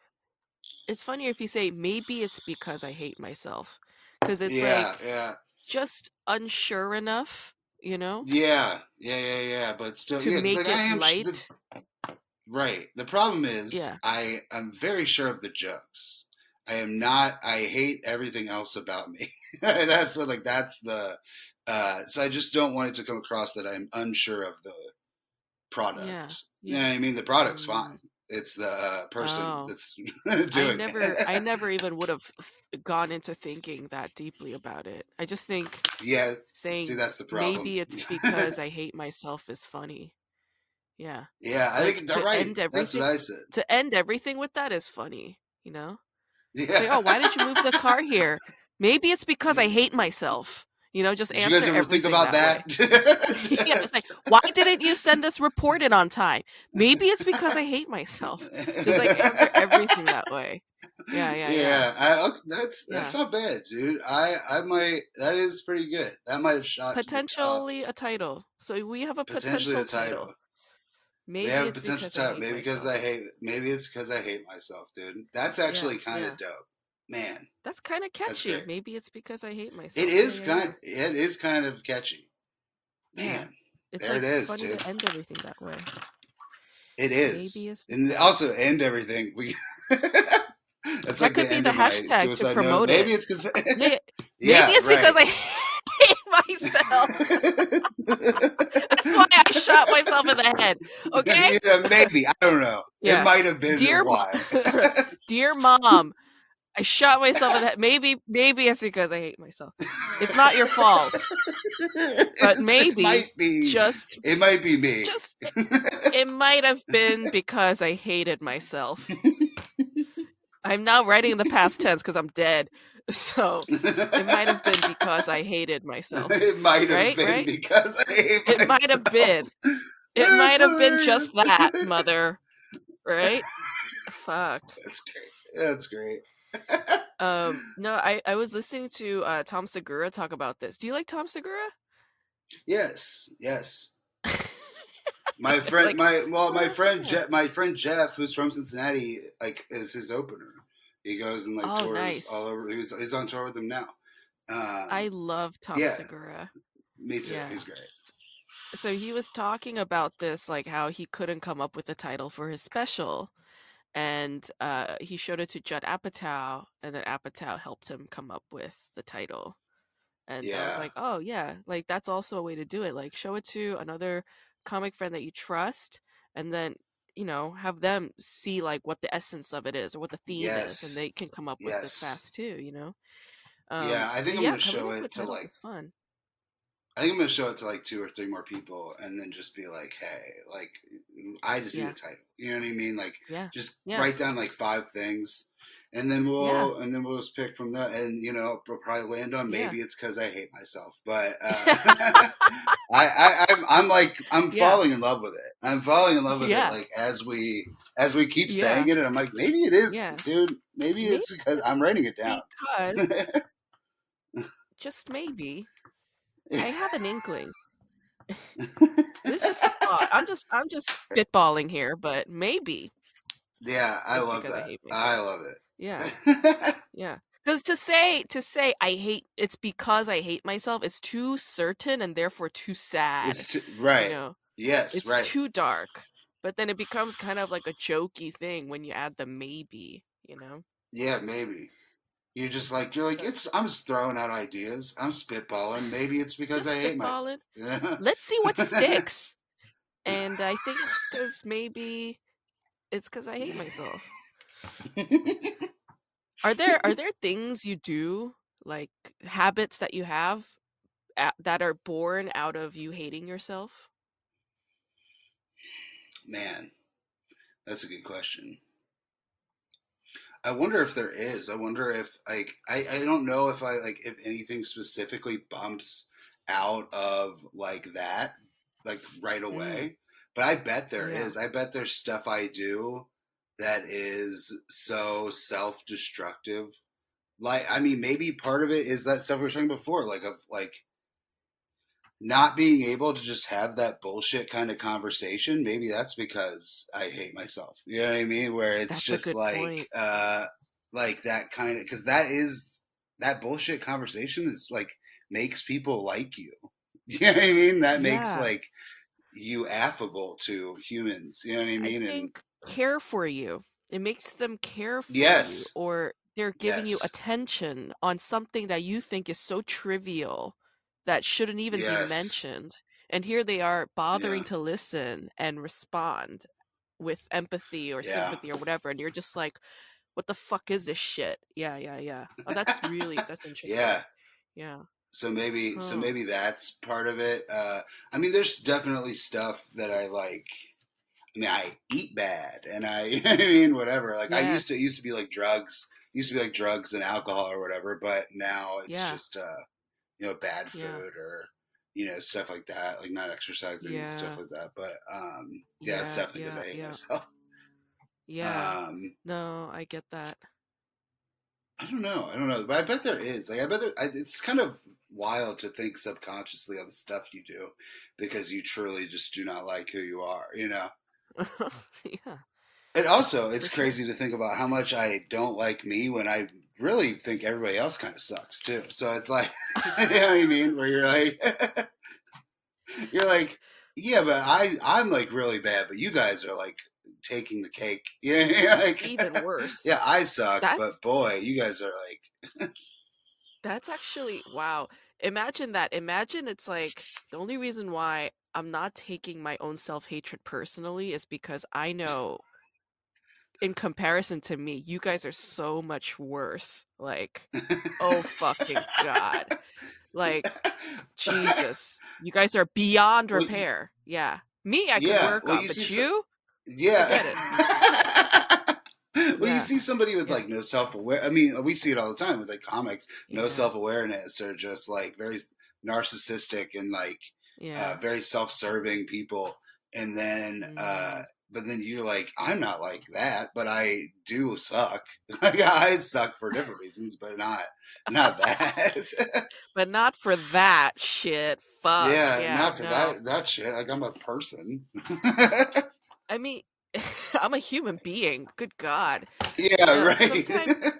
Speaker 1: It's funnier if you say maybe it's because I hate myself, because it's
Speaker 2: yeah,
Speaker 1: like
Speaker 2: yeah,
Speaker 1: just unsure enough, you know,
Speaker 2: yeah, yeah, yeah, yeah. But still,
Speaker 1: to
Speaker 2: yeah,
Speaker 1: make
Speaker 2: like, I
Speaker 1: it
Speaker 2: am
Speaker 1: light.
Speaker 2: the- right. The problem is,
Speaker 1: Yeah.
Speaker 2: I am very sure of the jokes. I am not. I hate everything else about me. (laughs) that's like that's the. Uh, so I just don't want it to come across that I'm unsure of the product.
Speaker 1: Yeah,
Speaker 2: You know I mean? The product's
Speaker 1: Mm.
Speaker 2: fine. It's the uh, person
Speaker 1: Oh.
Speaker 2: that's (laughs) doing.
Speaker 1: I never,
Speaker 2: it.
Speaker 1: I (laughs) never even would have gone into thinking that deeply about it. I just think
Speaker 2: yeah.
Speaker 1: saying
Speaker 2: See, that's the problem.
Speaker 1: maybe it's because I hate myself is funny. Yeah,
Speaker 2: yeah, I
Speaker 1: like,
Speaker 2: think
Speaker 1: to
Speaker 2: right. That's what I said.
Speaker 1: to end everything with that is funny. You know,
Speaker 2: Yeah.
Speaker 1: Like, oh, why did you move the (laughs) car here? Maybe it's because I hate myself. You know, just
Speaker 2: Did
Speaker 1: answer
Speaker 2: you guys ever think
Speaker 1: everything
Speaker 2: about
Speaker 1: that.
Speaker 2: that? (laughs)
Speaker 1: yeah, it's like, why didn't you send this report in on time? Maybe it's because I hate myself. Just like answer everything that way. Yeah, yeah,
Speaker 2: Yeah,
Speaker 1: yeah.
Speaker 2: I, okay, that's that's not bad, dude. I I might that is pretty good. That might have shot.
Speaker 1: Potentially a title. So we have a
Speaker 2: potentially
Speaker 1: potential
Speaker 2: a title.
Speaker 1: title. Maybe
Speaker 2: we have
Speaker 1: it's
Speaker 2: potential
Speaker 1: because I
Speaker 2: title.
Speaker 1: hate
Speaker 2: Maybe because
Speaker 1: myself.
Speaker 2: I hate. Maybe it's because I hate myself, dude. That's actually kind of
Speaker 1: yeah.
Speaker 2: dope, man.
Speaker 1: That's kind of catchy. Maybe it's because I hate myself.
Speaker 2: It
Speaker 1: Yeah,
Speaker 2: kind. It is kind of catchy, man.
Speaker 1: It's
Speaker 2: there
Speaker 1: like
Speaker 2: it is,
Speaker 1: funny
Speaker 2: dude.
Speaker 1: to end everything that way.
Speaker 2: It is.
Speaker 1: Maybe it's
Speaker 2: and also end everything. We. (laughs) That's
Speaker 1: That
Speaker 2: like
Speaker 1: could
Speaker 2: the
Speaker 1: be the hashtag to
Speaker 2: suicide note.
Speaker 1: promote it. (laughs)
Speaker 2: Maybe it's because.
Speaker 1: Yeah,
Speaker 2: yeah,
Speaker 1: Maybe it's
Speaker 2: right.
Speaker 1: because I (laughs) hate myself. That's why I shot myself in the head. (laughs) Okay?
Speaker 2: Yeah, maybe. I don't know.
Speaker 1: Yeah.
Speaker 2: It might have been
Speaker 1: Dear
Speaker 2: why. (laughs) (laughs)
Speaker 1: Dear mom, I shot myself in the head. Maybe maybe it's because I hate myself. It's not your fault.
Speaker 2: But
Speaker 1: maybe
Speaker 2: it might be.
Speaker 1: Just
Speaker 2: it might be me.
Speaker 1: just it might have been because I hated myself. I'm now writing in the past tense because I'm dead. So it might have been because I hated myself. (laughs)
Speaker 2: It might have
Speaker 1: Right,
Speaker 2: been
Speaker 1: right?
Speaker 2: because I hate
Speaker 1: It might have been. (laughs) It
Speaker 2: That's
Speaker 1: might have been just that, mother. Right? Fuck. (laughs)
Speaker 2: That's great. That's great.
Speaker 1: Um, no, I, I was listening to uh, Tom Segura talk about this. Do you like Tom Segura?
Speaker 2: Yes, yes. My friend,
Speaker 1: Like,
Speaker 2: my well, my
Speaker 1: oh,
Speaker 2: friend,
Speaker 1: yeah.
Speaker 2: Jeff, my friend Jeff, who's from Cincinnati, like is his opener. He goes and like
Speaker 1: Oh,
Speaker 2: tours
Speaker 1: nice.
Speaker 2: all over. He's, he's on tour with them now. Um,
Speaker 1: I love Tom
Speaker 2: yeah.
Speaker 1: Segura.
Speaker 2: me too.
Speaker 1: yeah.
Speaker 2: He's great.
Speaker 1: So he was talking about this, like how he couldn't come up with a title for his special. And uh, he showed it to Judd Apatow, and then Apatow helped him come up with the title. And I was like, oh, yeah, like that's also a way to do it. Like, show it to another comic friend that you trust, and then, you know, have them see like what the essence of it is or what the theme is, and they can come up with
Speaker 2: Yes.
Speaker 1: it fast too, you know?
Speaker 2: Yeah, I think I'm
Speaker 1: yeah,
Speaker 2: gonna show it to, like,
Speaker 1: fun.
Speaker 2: I think I'm gonna show it to like two or three more people, and then just be like, "Hey, like, I just
Speaker 1: Yeah.
Speaker 2: need a title." You know what I mean? Like,
Speaker 1: Yeah.
Speaker 2: just
Speaker 1: Yeah.
Speaker 2: write down like five things, and then we'll and then we'll just pick from that. And you know, we'll probably land on maybe it's because I hate myself, but (laughs) uh, (laughs) I, I I'm, I'm like I'm falling in love with it. I'm falling in love with it. Like as we as we keep saying it, and I'm like, maybe it is, dude. Maybe,
Speaker 1: Maybe
Speaker 2: it's because I'm writing it down.
Speaker 1: Because (laughs) just maybe I have an (laughs) inkling. This is just a thought. I'm just I'm just spitballing here, but maybe.
Speaker 2: yeah, I love
Speaker 1: because I
Speaker 2: that. I, love it.
Speaker 1: yeah. (laughs) Yeah. Because to say to say I hate it's because I hate myself is too certain and therefore too sad.
Speaker 2: it's too, right.
Speaker 1: You know,
Speaker 2: yes,
Speaker 1: it's
Speaker 2: right.
Speaker 1: too dark. But then it becomes kind of like a jokey thing when you add the maybe. You know.
Speaker 2: Yeah, maybe. You're just like you're like it's. I'm just throwing out ideas. I'm spitballing. Maybe it's because
Speaker 1: Just
Speaker 2: I hate myself. (laughs)
Speaker 1: Let's see what sticks. and I think it's (laughs) because maybe it's because I hate myself. (laughs) Are there are there things you do like habits that you have a- that are born out of you hating yourself?
Speaker 2: Man, that's a good question. I wonder if there is. I wonder if like I, I don't know if I like if anything specifically bumps out of like that like right
Speaker 1: Mm.
Speaker 2: away. But I bet there
Speaker 1: Yeah.
Speaker 2: is. I bet there's stuff I do that is so self destructive. Like I mean maybe part of it is that stuff we were talking before, like of like not being able to just have that bullshit kind of conversation, maybe that's because I hate myself. You know what I mean? Where it's
Speaker 1: That's
Speaker 2: just like,
Speaker 1: point.
Speaker 2: uh, like that kind of, because that is that bullshit conversation is like makes people like you. (laughs) You know what I mean? That makes like you affable to humans. You know what I
Speaker 1: I
Speaker 2: mean?
Speaker 1: think care for you. It makes them care for you,
Speaker 2: Yes.
Speaker 1: or they're giving you attention on something that you think is so trivial that shouldn't even
Speaker 2: Yes.
Speaker 1: be mentioned. And here they are bothering
Speaker 2: Yeah.
Speaker 1: to listen and respond with empathy or
Speaker 2: Yeah.
Speaker 1: sympathy or whatever. And you're just like, what the fuck is this shit? Yeah, yeah, yeah. Oh, that's really, (laughs) that's interesting.
Speaker 2: yeah.
Speaker 1: Yeah.
Speaker 2: So maybe, so maybe that's part of it. Uh, I mean, there's definitely stuff that I like. I mean, I eat bad, and I, you know what I mean, whatever. Like I used to, it used to be like drugs, used to be like drugs and alcohol or whatever. But now it's
Speaker 1: Yeah.
Speaker 2: just, uh, you know, bad food
Speaker 1: Yeah.
Speaker 2: or you know stuff like that, like not exercising and stuff like that. But um, yeah, it's
Speaker 1: Yeah,
Speaker 2: definitely because
Speaker 1: yeah,
Speaker 2: I hate
Speaker 1: yeah.
Speaker 2: myself.
Speaker 1: Yeah.
Speaker 2: Um,
Speaker 1: No, I get that.
Speaker 2: I don't know. I don't know, but I bet there is. Like, I bet there. I, it's kind of wild to think subconsciously of the stuff you do because you truly just do not like who you are. You know. (laughs)
Speaker 1: yeah.
Speaker 2: And also, it's
Speaker 1: For sure.
Speaker 2: crazy to think about how much I don't like me when I really think everybody else kind of sucks too. So it's like, (laughs) you know what I mean? Where you're like, (laughs) you're like, yeah, but I I'm like really bad, but you guys are like taking the cake. (laughs) Yeah, like,
Speaker 1: Even worse.
Speaker 2: yeah, I suck, but boy, you guys are like,
Speaker 1: That's actually wow. Imagine that. Imagine it's like the only reason why I'm not taking my own self-hatred personally is because I know in comparison to me, you guys are so much worse. Like, oh fucking god. Like, Jesus. You guys are beyond
Speaker 2: Well,
Speaker 1: repair. Yeah. Me I could
Speaker 2: Yeah,
Speaker 1: work
Speaker 2: well,
Speaker 1: on,
Speaker 2: you
Speaker 1: but (laughs) you?
Speaker 2: Yeah. well,
Speaker 1: Yeah.
Speaker 2: you see somebody with
Speaker 1: Yeah.
Speaker 2: like no self aware. I mean, we see it all the time with like comics. No self awareness or just like very narcissistic and like
Speaker 1: Yeah.
Speaker 2: uh, very self serving people. And then, uh,
Speaker 1: Mm.
Speaker 2: But then you're like, I'm not like that, but I do suck. (laughs) yeah, I suck for different (laughs) reasons, but not not that. (laughs)
Speaker 1: But not for that shit. Fuck.
Speaker 2: yeah,
Speaker 1: yeah,
Speaker 2: not for
Speaker 1: no.
Speaker 2: that that shit. Like I'm a person.
Speaker 1: I mean, I'm a human being. Good God.
Speaker 2: yeah,
Speaker 1: Yeah,
Speaker 2: right.
Speaker 1: sometimes-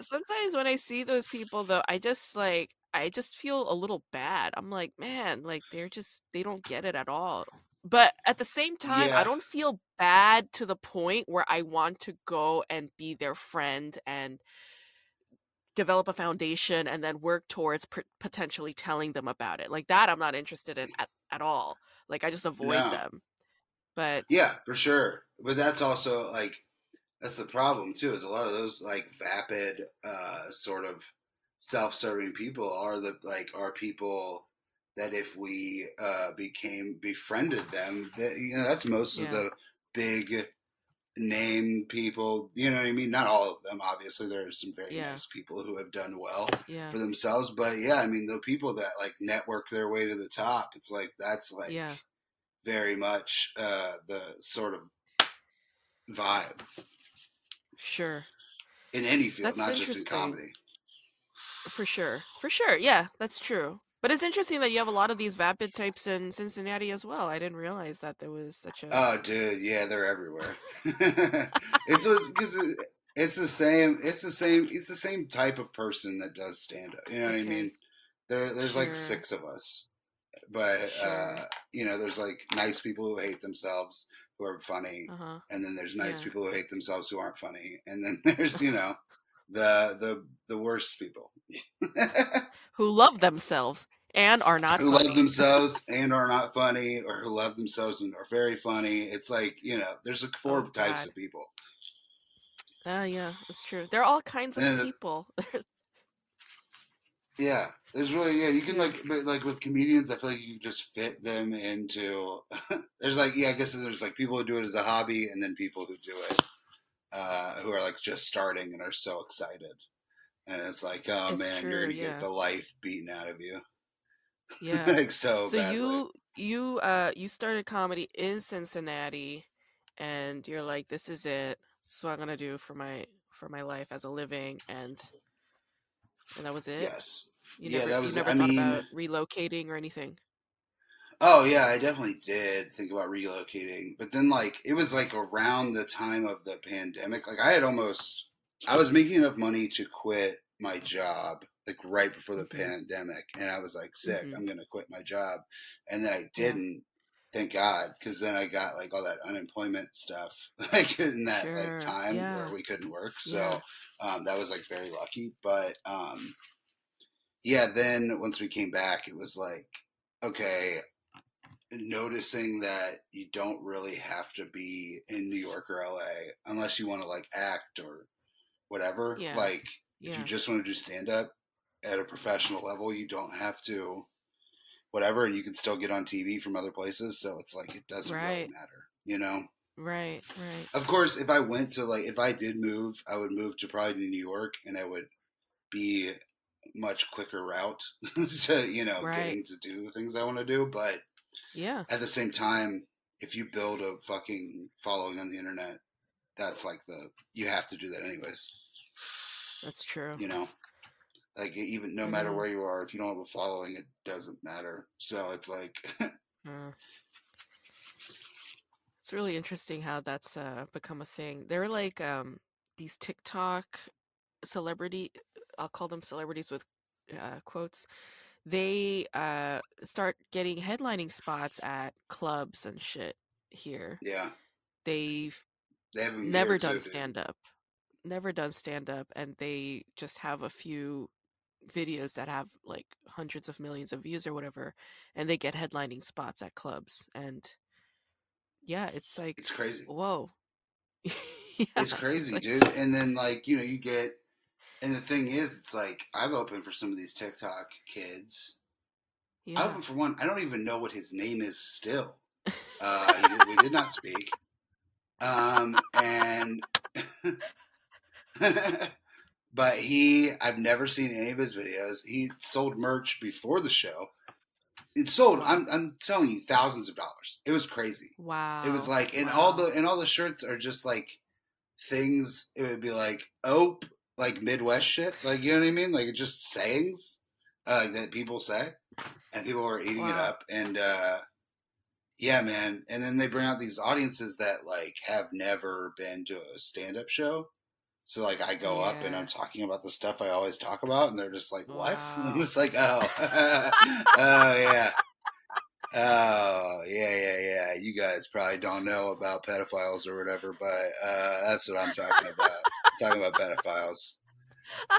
Speaker 1: Sometimes when I see those people, though, I just like, I just feel a little bad. I'm like, man, like they're just, they don't get it at all. But at the same time,
Speaker 2: Yeah.
Speaker 1: I don't feel bad to the point where I want to go and be their friend and develop a foundation and then work towards p- potentially telling them about it. Like that, I'm not interested in at, at all. Like I just avoid
Speaker 2: No.
Speaker 1: them. But
Speaker 2: Yeah, for sure. But that's also like that's the problem too. Is a lot of those like vapid, uh, sort of self-serving people are the like are people that if we uh, became befriended them, that you know that's most of the big name people. You know what I mean? Not all of them, obviously. There are some very
Speaker 1: Yeah.
Speaker 2: nice people who have done well
Speaker 1: yeah,
Speaker 2: for themselves. But yeah, I mean the people that like network their way to the top. It's like that's like
Speaker 1: yeah,
Speaker 2: very much uh, the sort of vibe
Speaker 1: sure.
Speaker 2: in any field,
Speaker 1: That's
Speaker 2: not just in comedy.
Speaker 1: For sure. For sure. Yeah, that's true. But it's interesting that you have a lot of these vapid types in Cincinnati as well. I didn't realize that there was such a
Speaker 2: Oh, dude, yeah, they're everywhere. (laughs) it's because it's the same. It's the same. It's the same type of person that does stand up. You know what I mean? There, there's like six of us, but uh, you know, there's like nice people who hate themselves who are funny,
Speaker 1: uh-huh.
Speaker 2: and then there's nice
Speaker 1: Yeah.
Speaker 2: people who hate themselves who aren't funny, and then (laughs) there's you know the the the worst people. (laughs)
Speaker 1: Who love themselves and are not funny.
Speaker 2: who
Speaker 1: funny.
Speaker 2: love themselves (laughs) and are not funny, or who love themselves and are very funny. It's like you know, there's like four
Speaker 1: Oh,
Speaker 2: types
Speaker 1: God.
Speaker 2: of people.
Speaker 1: Ah, yeah, it's true. There are all kinds of
Speaker 2: And the-
Speaker 1: people. (laughs)
Speaker 2: Yeah, there's really yeah. You can like, but like with comedians, I feel like you just fit them into. there's like yeah, I guess there's like people who do it as a hobby, and then people who do it uh, who are like just starting and are so excited, and it's like oh
Speaker 1: It's
Speaker 2: man, you're gonna
Speaker 1: yeah.
Speaker 2: get the life beaten out of you, (laughs)
Speaker 1: Yeah.
Speaker 2: like so,
Speaker 1: So
Speaker 2: badly.
Speaker 1: you you uh you started comedy in Cincinnati and you're like this is it. This is what I'm to do for my for my life as a living and and that was it.
Speaker 2: yes,
Speaker 1: You
Speaker 2: yeah,
Speaker 1: never
Speaker 2: that
Speaker 1: you
Speaker 2: was.
Speaker 1: never
Speaker 2: I
Speaker 1: thought
Speaker 2: mean,
Speaker 1: about relocating or anything.
Speaker 2: Oh yeah, I definitely did think about relocating, but then like it was like around the time of the pandemic. Like I had almost, I was making enough money to quit my job like right before the
Speaker 1: Mhm.
Speaker 2: pandemic, and I was like sick.
Speaker 1: Mhm.
Speaker 2: I'm gonna quit my job, and then I didn't. Thank God, because then I got like all that unemployment stuff (laughs) like in that
Speaker 1: Sure.
Speaker 2: like time
Speaker 1: Yeah.
Speaker 2: where we couldn't work.
Speaker 1: Yeah.
Speaker 2: So um, that was like very lucky. But um, yeah, then once we came back, it was like okay, noticing that you don't really have to be in New York or LA unless you want to like act or whatever.
Speaker 1: Yeah.
Speaker 2: Like if you just want to do stand up at a professional level, you don't have to whatever and you can still get on TV from other places, so it's like it doesn't really matter, you know?
Speaker 1: Right, right.
Speaker 2: Of course, if I went to like if I did move, I would move to probably New York and I would be much quicker route (laughs) to, you know,
Speaker 1: Right.
Speaker 2: getting to do the things I want to do, but
Speaker 1: Yeah.
Speaker 2: at the same time, if you build a fucking following on the internet, that's like the you have to do that anyways.
Speaker 1: That's true.
Speaker 2: You know, like even no matter where you are, if you don't have a following, it doesn't matter. So it's like,
Speaker 1: Uh, (laughs) it's really interesting how that's uh, become a thing. They're like um, these TikTok celebrity, I'll call them celebrities with uh, quotes. They uh, start getting headlining spots at clubs and shit here.
Speaker 2: yeah,
Speaker 1: They've
Speaker 2: they have
Speaker 1: never done stand up, never done stand up, and they just have a few videos that have like hundreds of millions of views or whatever, and they get headlining spots at clubs. And yeah, it's like,
Speaker 2: It's crazy.
Speaker 1: whoa. (laughs) yeah,
Speaker 2: It's crazy,
Speaker 1: like-
Speaker 2: dude. And then like you know you get, and the thing is, it's like I've opened for some of these TikTok kids. I
Speaker 1: yeah.
Speaker 2: opened for one. I don't even know what his name is still. (laughs) Uh, he did, we did not speak. Um, and (laughs) but he, I've never seen any of his videos. He sold merch before the show. It sold. I'm, I'm telling you, thousands of dollars. It was crazy.
Speaker 1: Wow.
Speaker 2: It was like, and all the and all the shirts are just like things. It would be like, oh, like Midwest shit. Like you know what I mean? Like just sayings uh, that people say, and people are eating it up. And uh, yeah, man. And then they bring out these audiences that like have never been to a stand up show. So like I go up and I'm talking about the stuff I always talk about, and they're just like, "What?" (laughs)
Speaker 1: Wow.
Speaker 2: I'm just like, "Oh, (laughs) (laughs) oh yeah." Oh yeah, yeah, yeah. You guys probably don't know about pedophiles or whatever, but uh, that's what I'm talking about. I'm talking about pedophiles.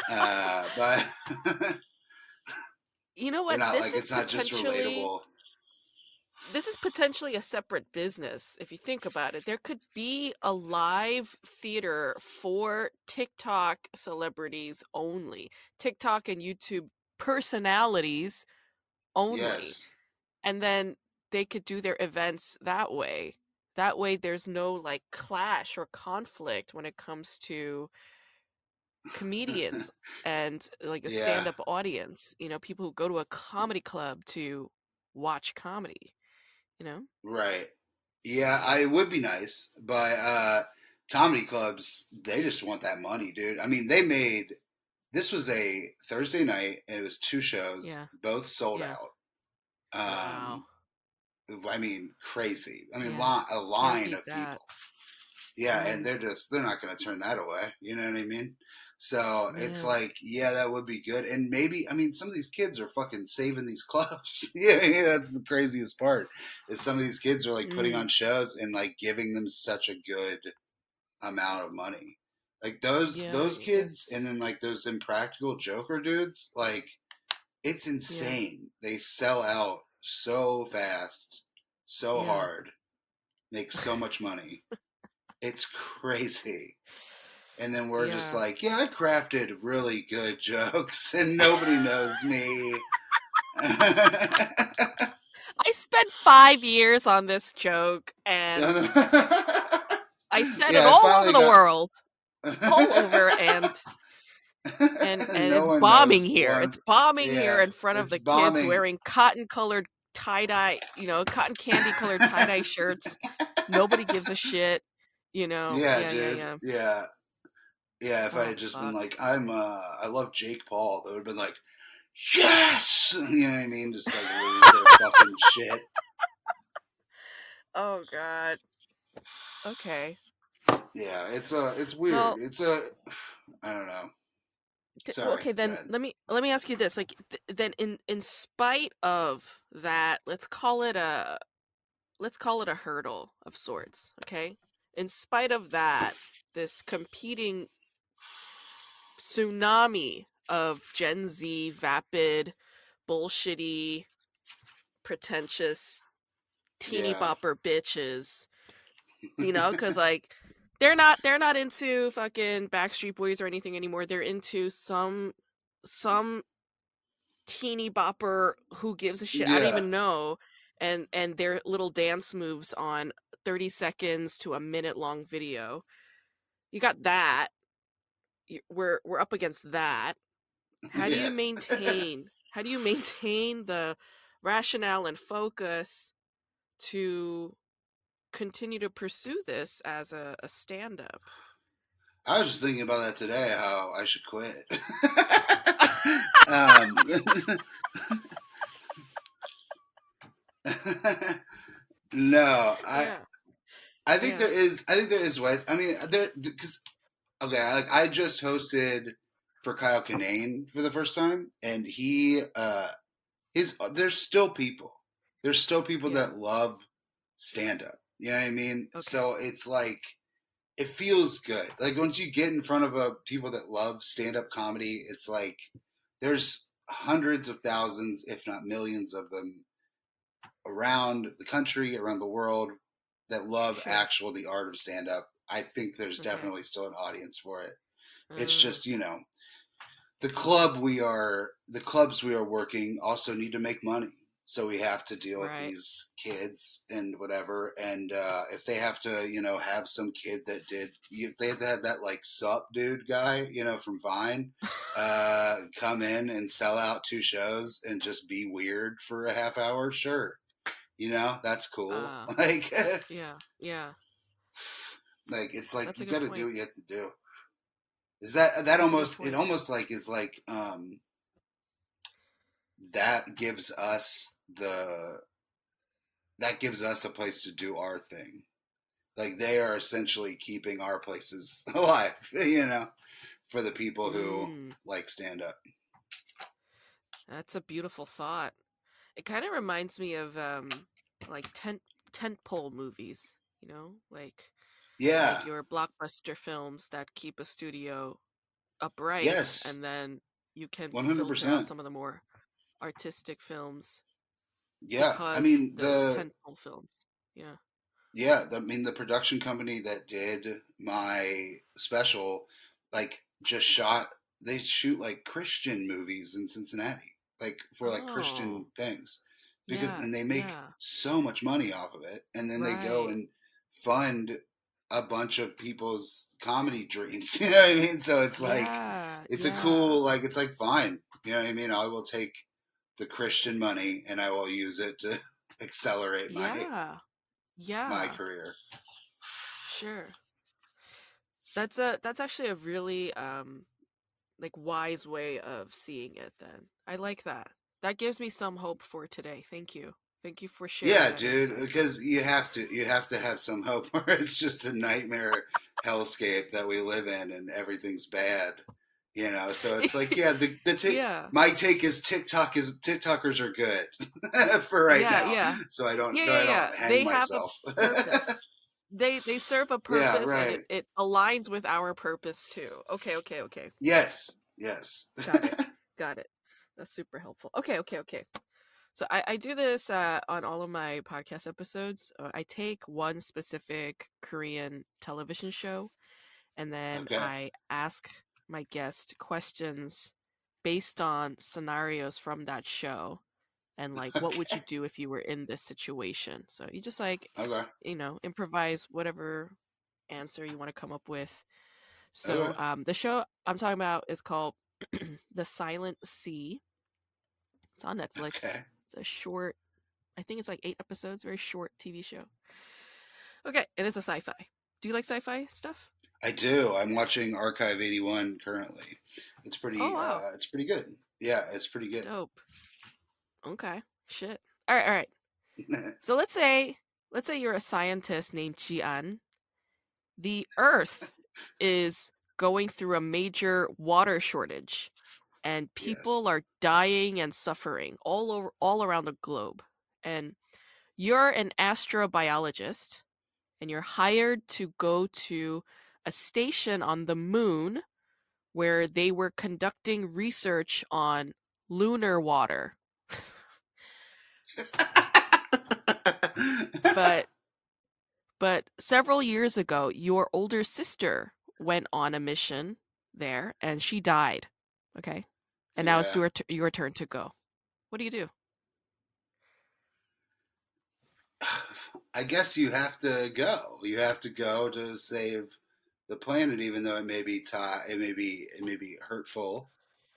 Speaker 2: Uh, but (laughs)
Speaker 1: you know what?
Speaker 2: not
Speaker 1: this
Speaker 2: like
Speaker 1: is
Speaker 2: it's not just relatable.
Speaker 1: this is potentially a separate business if you think about it. There could be a live theater for TikTok celebrities only, TikTok and YouTube personalities only.
Speaker 2: Yes,
Speaker 1: And then they could do their events that way. That way there's no like clash or conflict when it comes to comedians (laughs) and like a
Speaker 2: Yeah.
Speaker 1: stand-up audience, you know, people who go to a comedy club to watch comedy, you know?
Speaker 2: right. Yeah, I it would be nice, but uh, comedy clubs they just want that money, dude. I mean, they made this was a Thursday night, and it was two shows,
Speaker 1: Yeah.
Speaker 2: both sold
Speaker 1: Yeah.
Speaker 2: out.
Speaker 1: Wow.
Speaker 2: Um, I mean, crazy. I mean,
Speaker 1: Yeah.
Speaker 2: li- a line of
Speaker 1: that.
Speaker 2: people. Yeah, and they're just they're not going to turn that away. You know what I mean? So it's like, yeah, that would be good. And maybe, I mean, some of these kids are fucking saving these (laughs) clubs. (laughs) yeah, yeah, that's the craziest part. Is some of these kids are like putting
Speaker 1: Mm.
Speaker 2: on shows and like giving them such a good amount of money. Like those
Speaker 1: Yeah,
Speaker 2: those kids, and then like those impractical Joker dudes, like it's insane. They sell out so fast, so
Speaker 1: Yeah.
Speaker 2: hard, make so (laughs) much money. it's crazy. and then we're just like, yeah, I crafted really good (laughs) jokes, and nobody knows (laughs) me.
Speaker 1: I spent five years on this joke, and I said
Speaker 2: Yeah,
Speaker 1: it all over the
Speaker 2: got-
Speaker 1: world, all over, and and (laughs) and
Speaker 2: No
Speaker 1: it's bombing here.
Speaker 2: one-
Speaker 1: It's bombing here in front of the kids wearing cotton colored tie dye, you know, cotton candy colored tie dye shirts. Nobody gives a shit, you know.
Speaker 2: yeah,
Speaker 1: yeah,
Speaker 2: dude.
Speaker 1: yeah,
Speaker 2: Yeah,
Speaker 1: yeah.
Speaker 2: yeah. If I
Speaker 1: Oh,
Speaker 2: had just been like, I'm, uh, I love Jake Paul, they would have been like, yes, (laughs) you know what I mean? Just like lose their fucking shit.
Speaker 1: Oh god. Okay.
Speaker 2: Yeah, it's uh it's weird.
Speaker 1: Well-
Speaker 2: it's a, (sighs) I don't know. Sorry,
Speaker 1: okay, then let me let me ask you this: like, th- then in in spite of that, let's call it a let's call it a hurdle of sorts. Okay, in spite of that, this competing tsunami of Gen Z, vapid, bullshitty, pretentious, teeny
Speaker 2: Yeah.
Speaker 1: bopper bitches. You know, because (laughs) like they're not they're not into fucking Backstreet Boys or anything anymore. They're into some some teeny bopper who gives a shit. I don't even know. And and their little dance moves on 30 seconds to a minute long video. You got that. We're we're up against that. How do you (laughs) maintain how do you maintain the rationale and focus to continue to pursue this as a, a stand up?
Speaker 2: I was just thinking about that today. How I should quit. (laughs) um, (laughs) no, I
Speaker 1: yeah.
Speaker 2: I think
Speaker 1: Yeah.
Speaker 2: there is. I think there is ways. I mean, there because okay, like I just hosted for Kyle Kinane for the first time, and he uh his there's still people. There's still people
Speaker 1: Yeah.
Speaker 2: that love stand up. You know what I mean?
Speaker 1: Okay.
Speaker 2: So it's like it feels good. Like once you get in front of a people that love stand up comedy, it's like there's hundreds of thousands, if not millions of them around the country, around the world that love
Speaker 1: Sure.
Speaker 2: actual the art of stand up. I think there's
Speaker 1: Okay.
Speaker 2: definitely still an audience for it. It's
Speaker 1: Mm,
Speaker 2: just, you know, the club we are the clubs we are working also need to make money. So we have to deal with these kids and whatever. And uh, if they have to, you know, have some kid that did, if they had to have that like sup dude guy, you know, from Vine, (laughs) uh, come in and sell out two shows and just be weird for a half hour, sure. You know, that's cool.
Speaker 1: Ah. (laughs)
Speaker 2: like, (laughs)
Speaker 1: yeah, yeah.
Speaker 2: like it's like
Speaker 1: That's
Speaker 2: you got to
Speaker 1: point.
Speaker 2: do what you have to do. Is that that
Speaker 1: That's
Speaker 2: almost it almost like is like um that gives us the that gives us a place to do our thing. Like they are essentially keeping our places (laughs) alive, you know, for the people who
Speaker 1: Mm,
Speaker 2: like stand up.
Speaker 1: that's a beautiful thought. It kind of reminds me of um like tent tent pole movies, you know, like
Speaker 2: Yeah.
Speaker 1: like your blockbuster films that keep a studio upright,
Speaker 2: Yes.
Speaker 1: and then you can
Speaker 2: 100%.
Speaker 1: filter out some of the more artistic films.
Speaker 2: Yeah. I mean
Speaker 1: the
Speaker 2: the
Speaker 1: tentpole films. Yeah.
Speaker 2: Yeah, the, I mean the production company that did my special, like just shot. They shoot like Christian movies in Cincinnati, like for like oh. Christian
Speaker 1: Oh.
Speaker 2: things, because
Speaker 1: Yeah,
Speaker 2: and they make
Speaker 1: yeah.
Speaker 2: so much money off of it, and then they go and fund a bunch of people's comedy dreams. (laughs) You know what I mean? So it's like
Speaker 1: yeah,
Speaker 2: it's a cool like it's like fine. You know what I mean? I will take the Christian money and I will use it to (laughs) accelerate my
Speaker 1: yeah. Yeah.
Speaker 2: my career.
Speaker 1: Sure. That's a that's actually a really um like wise way of seeing it then. I like that. That gives me some hope for today. Thank you. Thank you for sharing.
Speaker 2: Yeah, dude,
Speaker 1: insight.
Speaker 2: because you have to you have to have some hope (laughs) or it's just a nightmare hellscape that we live in and everything's bad. You know, so it's like (laughs) yeah, the the ta-
Speaker 1: Yeah.
Speaker 2: my take is TikTok is TikTokers are good (laughs) for right
Speaker 1: Yeah,
Speaker 2: now.
Speaker 1: yeah.
Speaker 2: So I don't
Speaker 1: Yeah,
Speaker 2: no, I don't hang
Speaker 1: They have a
Speaker 2: myself. (laughs)
Speaker 1: Purpose. they they serve a purpose
Speaker 2: Yeah,
Speaker 1: and it, it aligns with our purpose too. Okay, okay, okay.
Speaker 2: yes, yes.
Speaker 1: Got it. Got it. That's super helpful. Okay, okay, okay. So I, I do this uh, on all of my podcast episodes. Uh, I take one specific Korean television show and then
Speaker 2: Okay.
Speaker 1: I ask my guest questions based on scenarios from that show, and (laughs) like, what would you do if you were in this situation? So you just like
Speaker 2: Okay.
Speaker 1: you know improvise whatever answer you want to come up with. So
Speaker 2: Okay.
Speaker 1: um, the show I'm talking about is called (clears throat) The Silent Sea. It's on Netflix.
Speaker 2: Okay.
Speaker 1: It's a short, I think it's like eight episodes, very short TV show. Okay, it is a sci fi. Do you like sci fi stuff?
Speaker 2: I do. I'm watching Archive 81 currently. It's pretty.
Speaker 1: Oh, wow.
Speaker 2: uh, it's pretty good. Yeah, it's pretty good.
Speaker 1: Dope. Okay, shit. All right, all right. (laughs) So let's say, let's say you're a scientist named Jian. The Earth is going through a major water shortage, and
Speaker 2: Yes.
Speaker 1: people are dying and suffering all over, all around the globe. And you're an astrobiologist, and you're hired to go to a station on the moon where they were conducting research on lunar water. but (laughs) but several years ago your older sister went on a mission there and she died okay and now it's your, t- your turn to go what do you do (sighs)
Speaker 2: I guess you have to go. You have to go to save the planet, even though it may be ti it may be it may be hurtful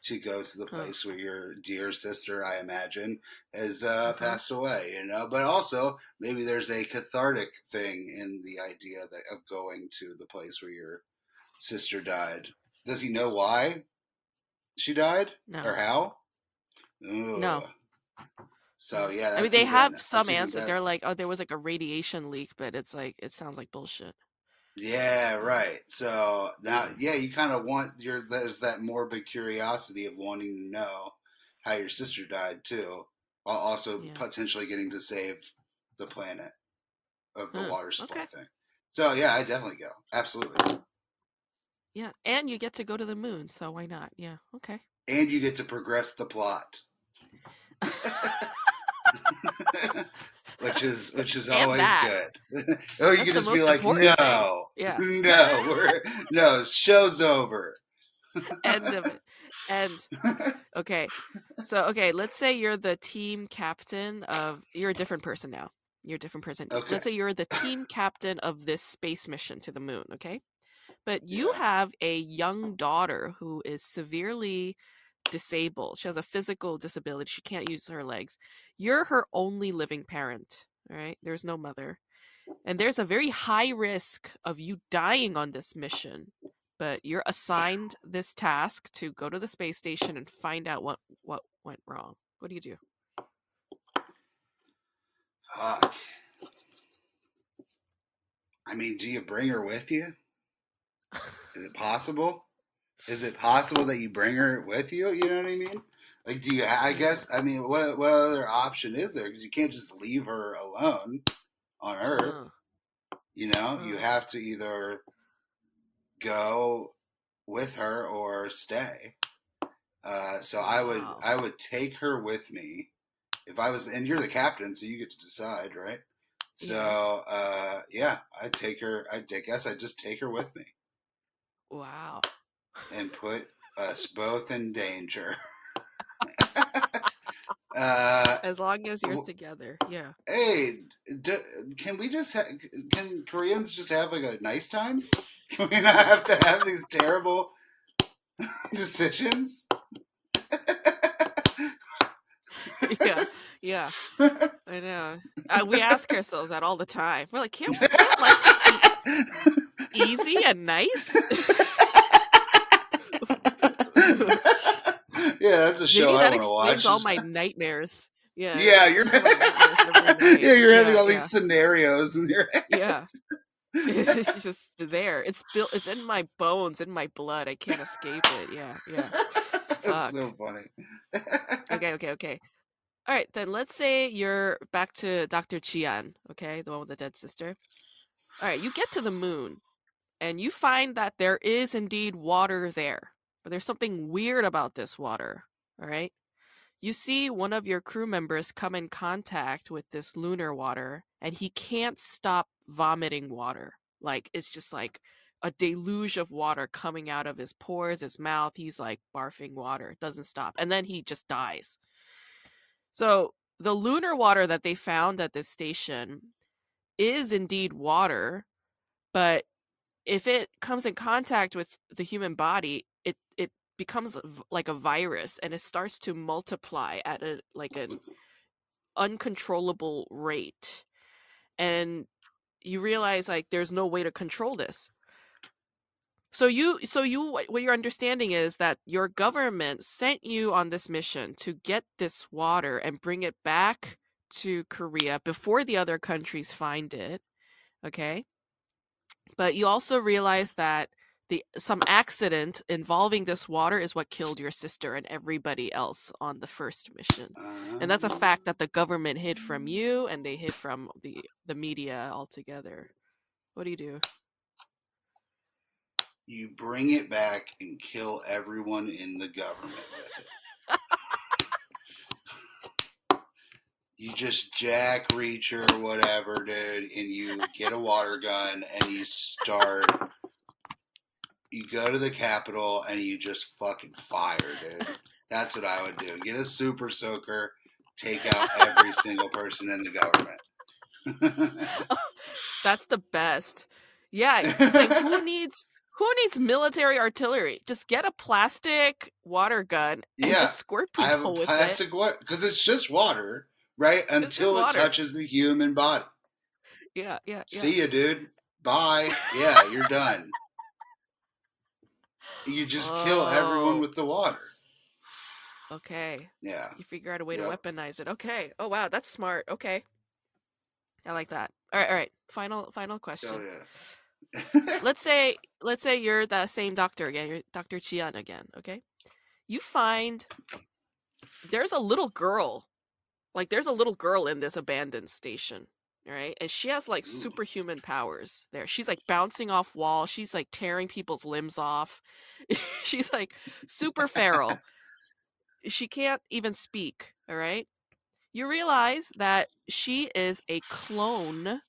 Speaker 2: to go to the place where your dear sister, I imagine, has uh,
Speaker 1: Uh-huh.
Speaker 2: passed away. You know, but also maybe there's a cathartic thing in the idea that of going to the place where your sister died. Does he know why she died
Speaker 1: no
Speaker 2: or how?
Speaker 1: No.
Speaker 2: So yeah,
Speaker 1: i mean they have some
Speaker 2: answer.
Speaker 1: they're like oh there was like a radiation leak but it's like it sounds like bullshit
Speaker 2: Yeah, right. So now, yeah, you kind of want your there's that morbid curiosity of wanting to know how your sister died too, while also
Speaker 1: Yeah.
Speaker 2: potentially getting to save the planet of the
Speaker 1: Huh,
Speaker 2: water supply
Speaker 1: okay.
Speaker 2: thing. So yeah, I definitely go. Absolutely,
Speaker 1: yeah and you get to go to the moon so why not yeah okay
Speaker 2: and you get to progress the plot, (laughs) (laughs) (laughs) which is (laughs) which is always
Speaker 1: that.
Speaker 2: good. (laughs) oh, you
Speaker 1: That's
Speaker 2: can just be like, no, (laughs)
Speaker 1: Yeah.
Speaker 2: no, we're no, show's over.
Speaker 1: end of it End. okay so okay let's say you're the team captain of you're a different person now you're a different person
Speaker 2: Okay.
Speaker 1: let's say you're the team captain of this space mission to the moon okay but you
Speaker 2: Yeah.
Speaker 1: have a young daughter who is severely disabled she has a physical disability she can't use her legs you're her only living parent all right there's no mother and there's a very high risk of you dying on this mission but you're assigned this task to go to the space station and find out what what went wrong. What do you do?
Speaker 2: Fuck. I mean, do you bring her with you? Is it possible? Is it possible that you bring her with you? You know what I mean? Like, do you? I guess. I mean, what what other option is there? Because you can't just leave her alone on Earth. You know, you
Speaker 1: Mm.
Speaker 2: have to either go with her or stay. Uh, so I would. I would take her with me if I was, and you're the captain, so you get to decide, right? So
Speaker 1: Yeah.
Speaker 2: uh, yeah, I'd take her. I guess I'd just take her with me
Speaker 1: Wow.
Speaker 2: And put us both in danger. (laughs) uh,
Speaker 1: As long as you're together. Yeah.
Speaker 2: hey, d- can we just ha- can Koreans just have like a nice time? (laughs) Can we not have to have these terrible (laughs) decisions?
Speaker 1: yeah. Yeah. I know. Uh, we ask ourselves that all the time. We're like, can't we life be easy and nice? (laughs)
Speaker 2: yeah, that's a show
Speaker 1: Maybe
Speaker 2: I want to watch.
Speaker 1: all my nightmares. Yeah.
Speaker 2: yeah, you're
Speaker 1: some of my nightmares every night. (laughs)
Speaker 2: yeah, you're having
Speaker 1: Yeah,
Speaker 2: all
Speaker 1: yeah.
Speaker 2: these scenarios in your head.
Speaker 1: yeah (laughs) it's just there it's built it's in my bones in my blood i can't escape it yeah yeah
Speaker 2: That's
Speaker 1: Fuck.
Speaker 2: so funny.
Speaker 1: okay okay okay all right then let's say you're back to dr Jian okay the one with the dead sister all right you get to the moon and you find that there is indeed water there but there's something weird about this water all right you see one of your crew members come in contact with this lunar water and he can't stop vomiting water like it's just like a deluge of water coming out of his pores, his mouth. He's like barfing water, it doesn't stop. And then he just dies. So the lunar water that they found at this station is indeed water, but if it comes in contact with the human body, it it becomes like a virus and it starts to multiply at a like an uncontrollable rate. And you realize like there's no way to control this. So you so you what your understanding is that your government sent you on this mission to get this water and bring it back to Korea before the other countries find it. Okay? But you also realize that the some accident involving this water is what killed your sister and everybody else on the first mission. And that's a
Speaker 2: Um,
Speaker 1: fact that the government hid from you and they hid from the the media altogether. What do you do?
Speaker 2: you bring it back and kill everyone in the government with it. you just jack reacher whatever, dude, and you get a water gun and you start. You go to the Capitol and you just fucking fire, dude. That's what I would do. Get a super soaker, take out every (laughs) single person in the government. (laughs)
Speaker 1: That's the best. Yeah, it's like who (laughs) needs who needs military artillery? Just get a plastic water gun and
Speaker 2: Yeah,
Speaker 1: just squirt
Speaker 2: I have
Speaker 1: people
Speaker 2: a
Speaker 1: with
Speaker 2: plastic water because it's just water, right? Until it touches the human body.
Speaker 1: Yeah, yeah, yeah.
Speaker 2: See you, dude. Bye. Yeah, you're done. You just kill everyone
Speaker 1: Oh.
Speaker 2: with the water.
Speaker 1: Okay.
Speaker 2: Yeah.
Speaker 1: You figure out a way
Speaker 2: Yep.
Speaker 1: to weaponize it. Okay. Oh wow, that's smart. Okay. I like that. All right, all right. Final final oh, question.
Speaker 2: So yeah.
Speaker 1: let's say let's say you're the same doctor again you're dr Jian again okay you find there's a little girl like there's a little girl in this abandoned station right? And she has like
Speaker 2: Ooh.
Speaker 1: superhuman powers there. She's like bouncing off walls she's like tearing people's limbs off. (laughs) She's like super feral. (laughs) She can't even speak all right? You realize that she is a clone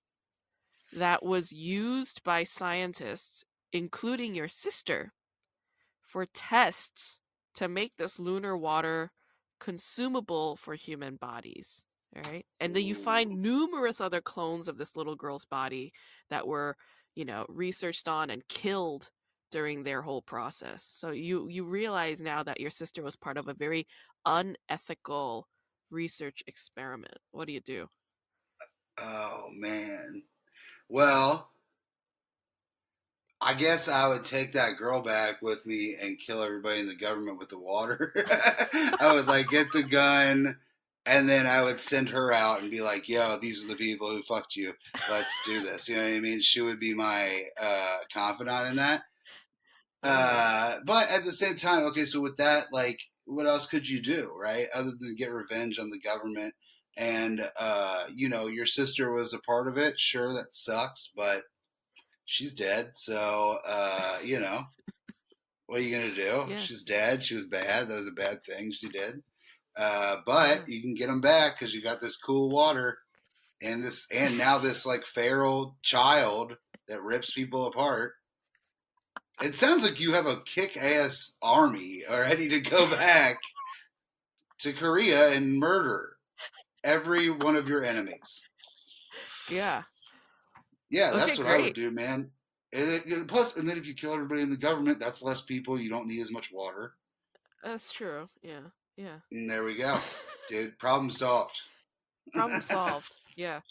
Speaker 1: that was used by scientists, including your sister, for tests to make this lunar water consumable for human bodies. All right. And then you find numerous other clones of this little girl's body that were, you know, researched on and killed during their whole process. So you you realize now that your sister was part of a very unethical research experiment. What do you do?
Speaker 2: Oh man. Well, I guess I would take that girl back with me and kill everybody in the government with the water. (laughs) I would like get the gun and then I would send her out and be like, "Yo, these are the people who fucked you. Let's do this." You know what I mean? She would be my uh, confidant in that. Uh, but at the same time, okay, so with that, like, what else could you do, right? Other than get revenge on the government and uh, you know your sister was a part of it. Sure, that sucks, but she's dead. So uh, you know, what are you gonna do?
Speaker 1: Yeah.
Speaker 2: She's dead. She was bad. That was a bad thing she did. Uh, but you can get them back because you got this cool water and this, and now this like feral child that rips people apart. It sounds like you have a kick-ass army ready to go (laughs) back to Korea and murder every one of your enemies.
Speaker 1: Yeah.
Speaker 2: Yeah, that's
Speaker 1: Okay,
Speaker 2: what I would do, man. And it- plus, and then if you kill everybody in the government, that's less people. You don't need as much water.
Speaker 1: That's true. Yeah. Yeah.
Speaker 2: And there we go, (laughs) dude. Problem solved.
Speaker 1: Problem (laughs) solved. Yeah.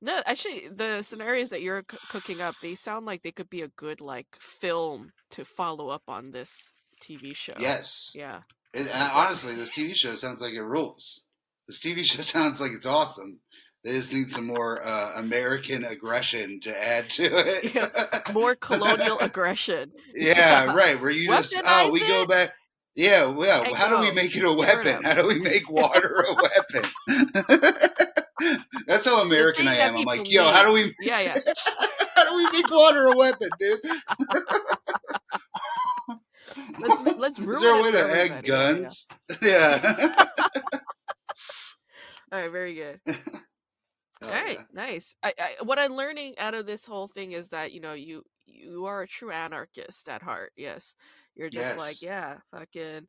Speaker 1: No, actually, the scenarios that you're c- cooking up, they sound like they could be a good like film to follow up on this TV show.
Speaker 2: Yes.
Speaker 1: Yeah.
Speaker 2: And, uh, honestly, this TV show sounds like it rules. This TV (laughs) show sounds like it's awesome. They just need some more uh, American aggression to add to it.
Speaker 1: More colonial aggression.
Speaker 2: Yeah,
Speaker 1: Yeah.
Speaker 2: right. Where you just oh, we
Speaker 1: Weaponize
Speaker 2: go back. Yeah, well, how do we make it a weapon? How do we make water a (laughs) weapon? (laughs) That's how American I am. I'm like, yo, how do we
Speaker 1: Yeah, yeah. (laughs)
Speaker 2: how do we make water a weapon, dude?
Speaker 1: Let's let's ruin
Speaker 2: Is there a way to add
Speaker 1: everybody. Yeah, yeah.
Speaker 2: guns? Yeah.
Speaker 1: All right, very good.
Speaker 2: Oh,
Speaker 1: All right,
Speaker 2: yeah.
Speaker 1: nice. I, I what I'm learning out of this whole thing is that you know you you are a true anarchist at heart. Yes, you're just
Speaker 2: Yes.
Speaker 1: like, yeah, fucking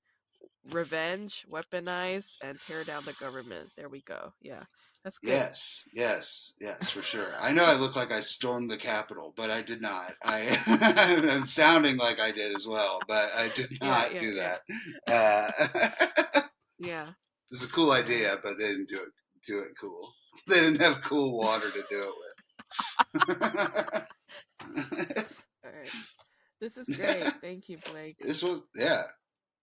Speaker 1: revenge, weaponize, and tear down the government. There we go. Yeah, that's good.
Speaker 2: Yes, yes, yes, for sure. I know I (laughs) look like I stormed the Capitol, but I did not. I (laughs) am sounding like I did as well, but I did not
Speaker 1: yeah,
Speaker 2: do
Speaker 1: yeah.
Speaker 2: that. Uh, (laughs)
Speaker 1: Yeah,
Speaker 2: it's a cool idea, but they didn't do it. Do it cool. They didn't have cool water to do it with.
Speaker 1: all right. This is great. (laughs) Thank you, Blake.
Speaker 2: this was yeah.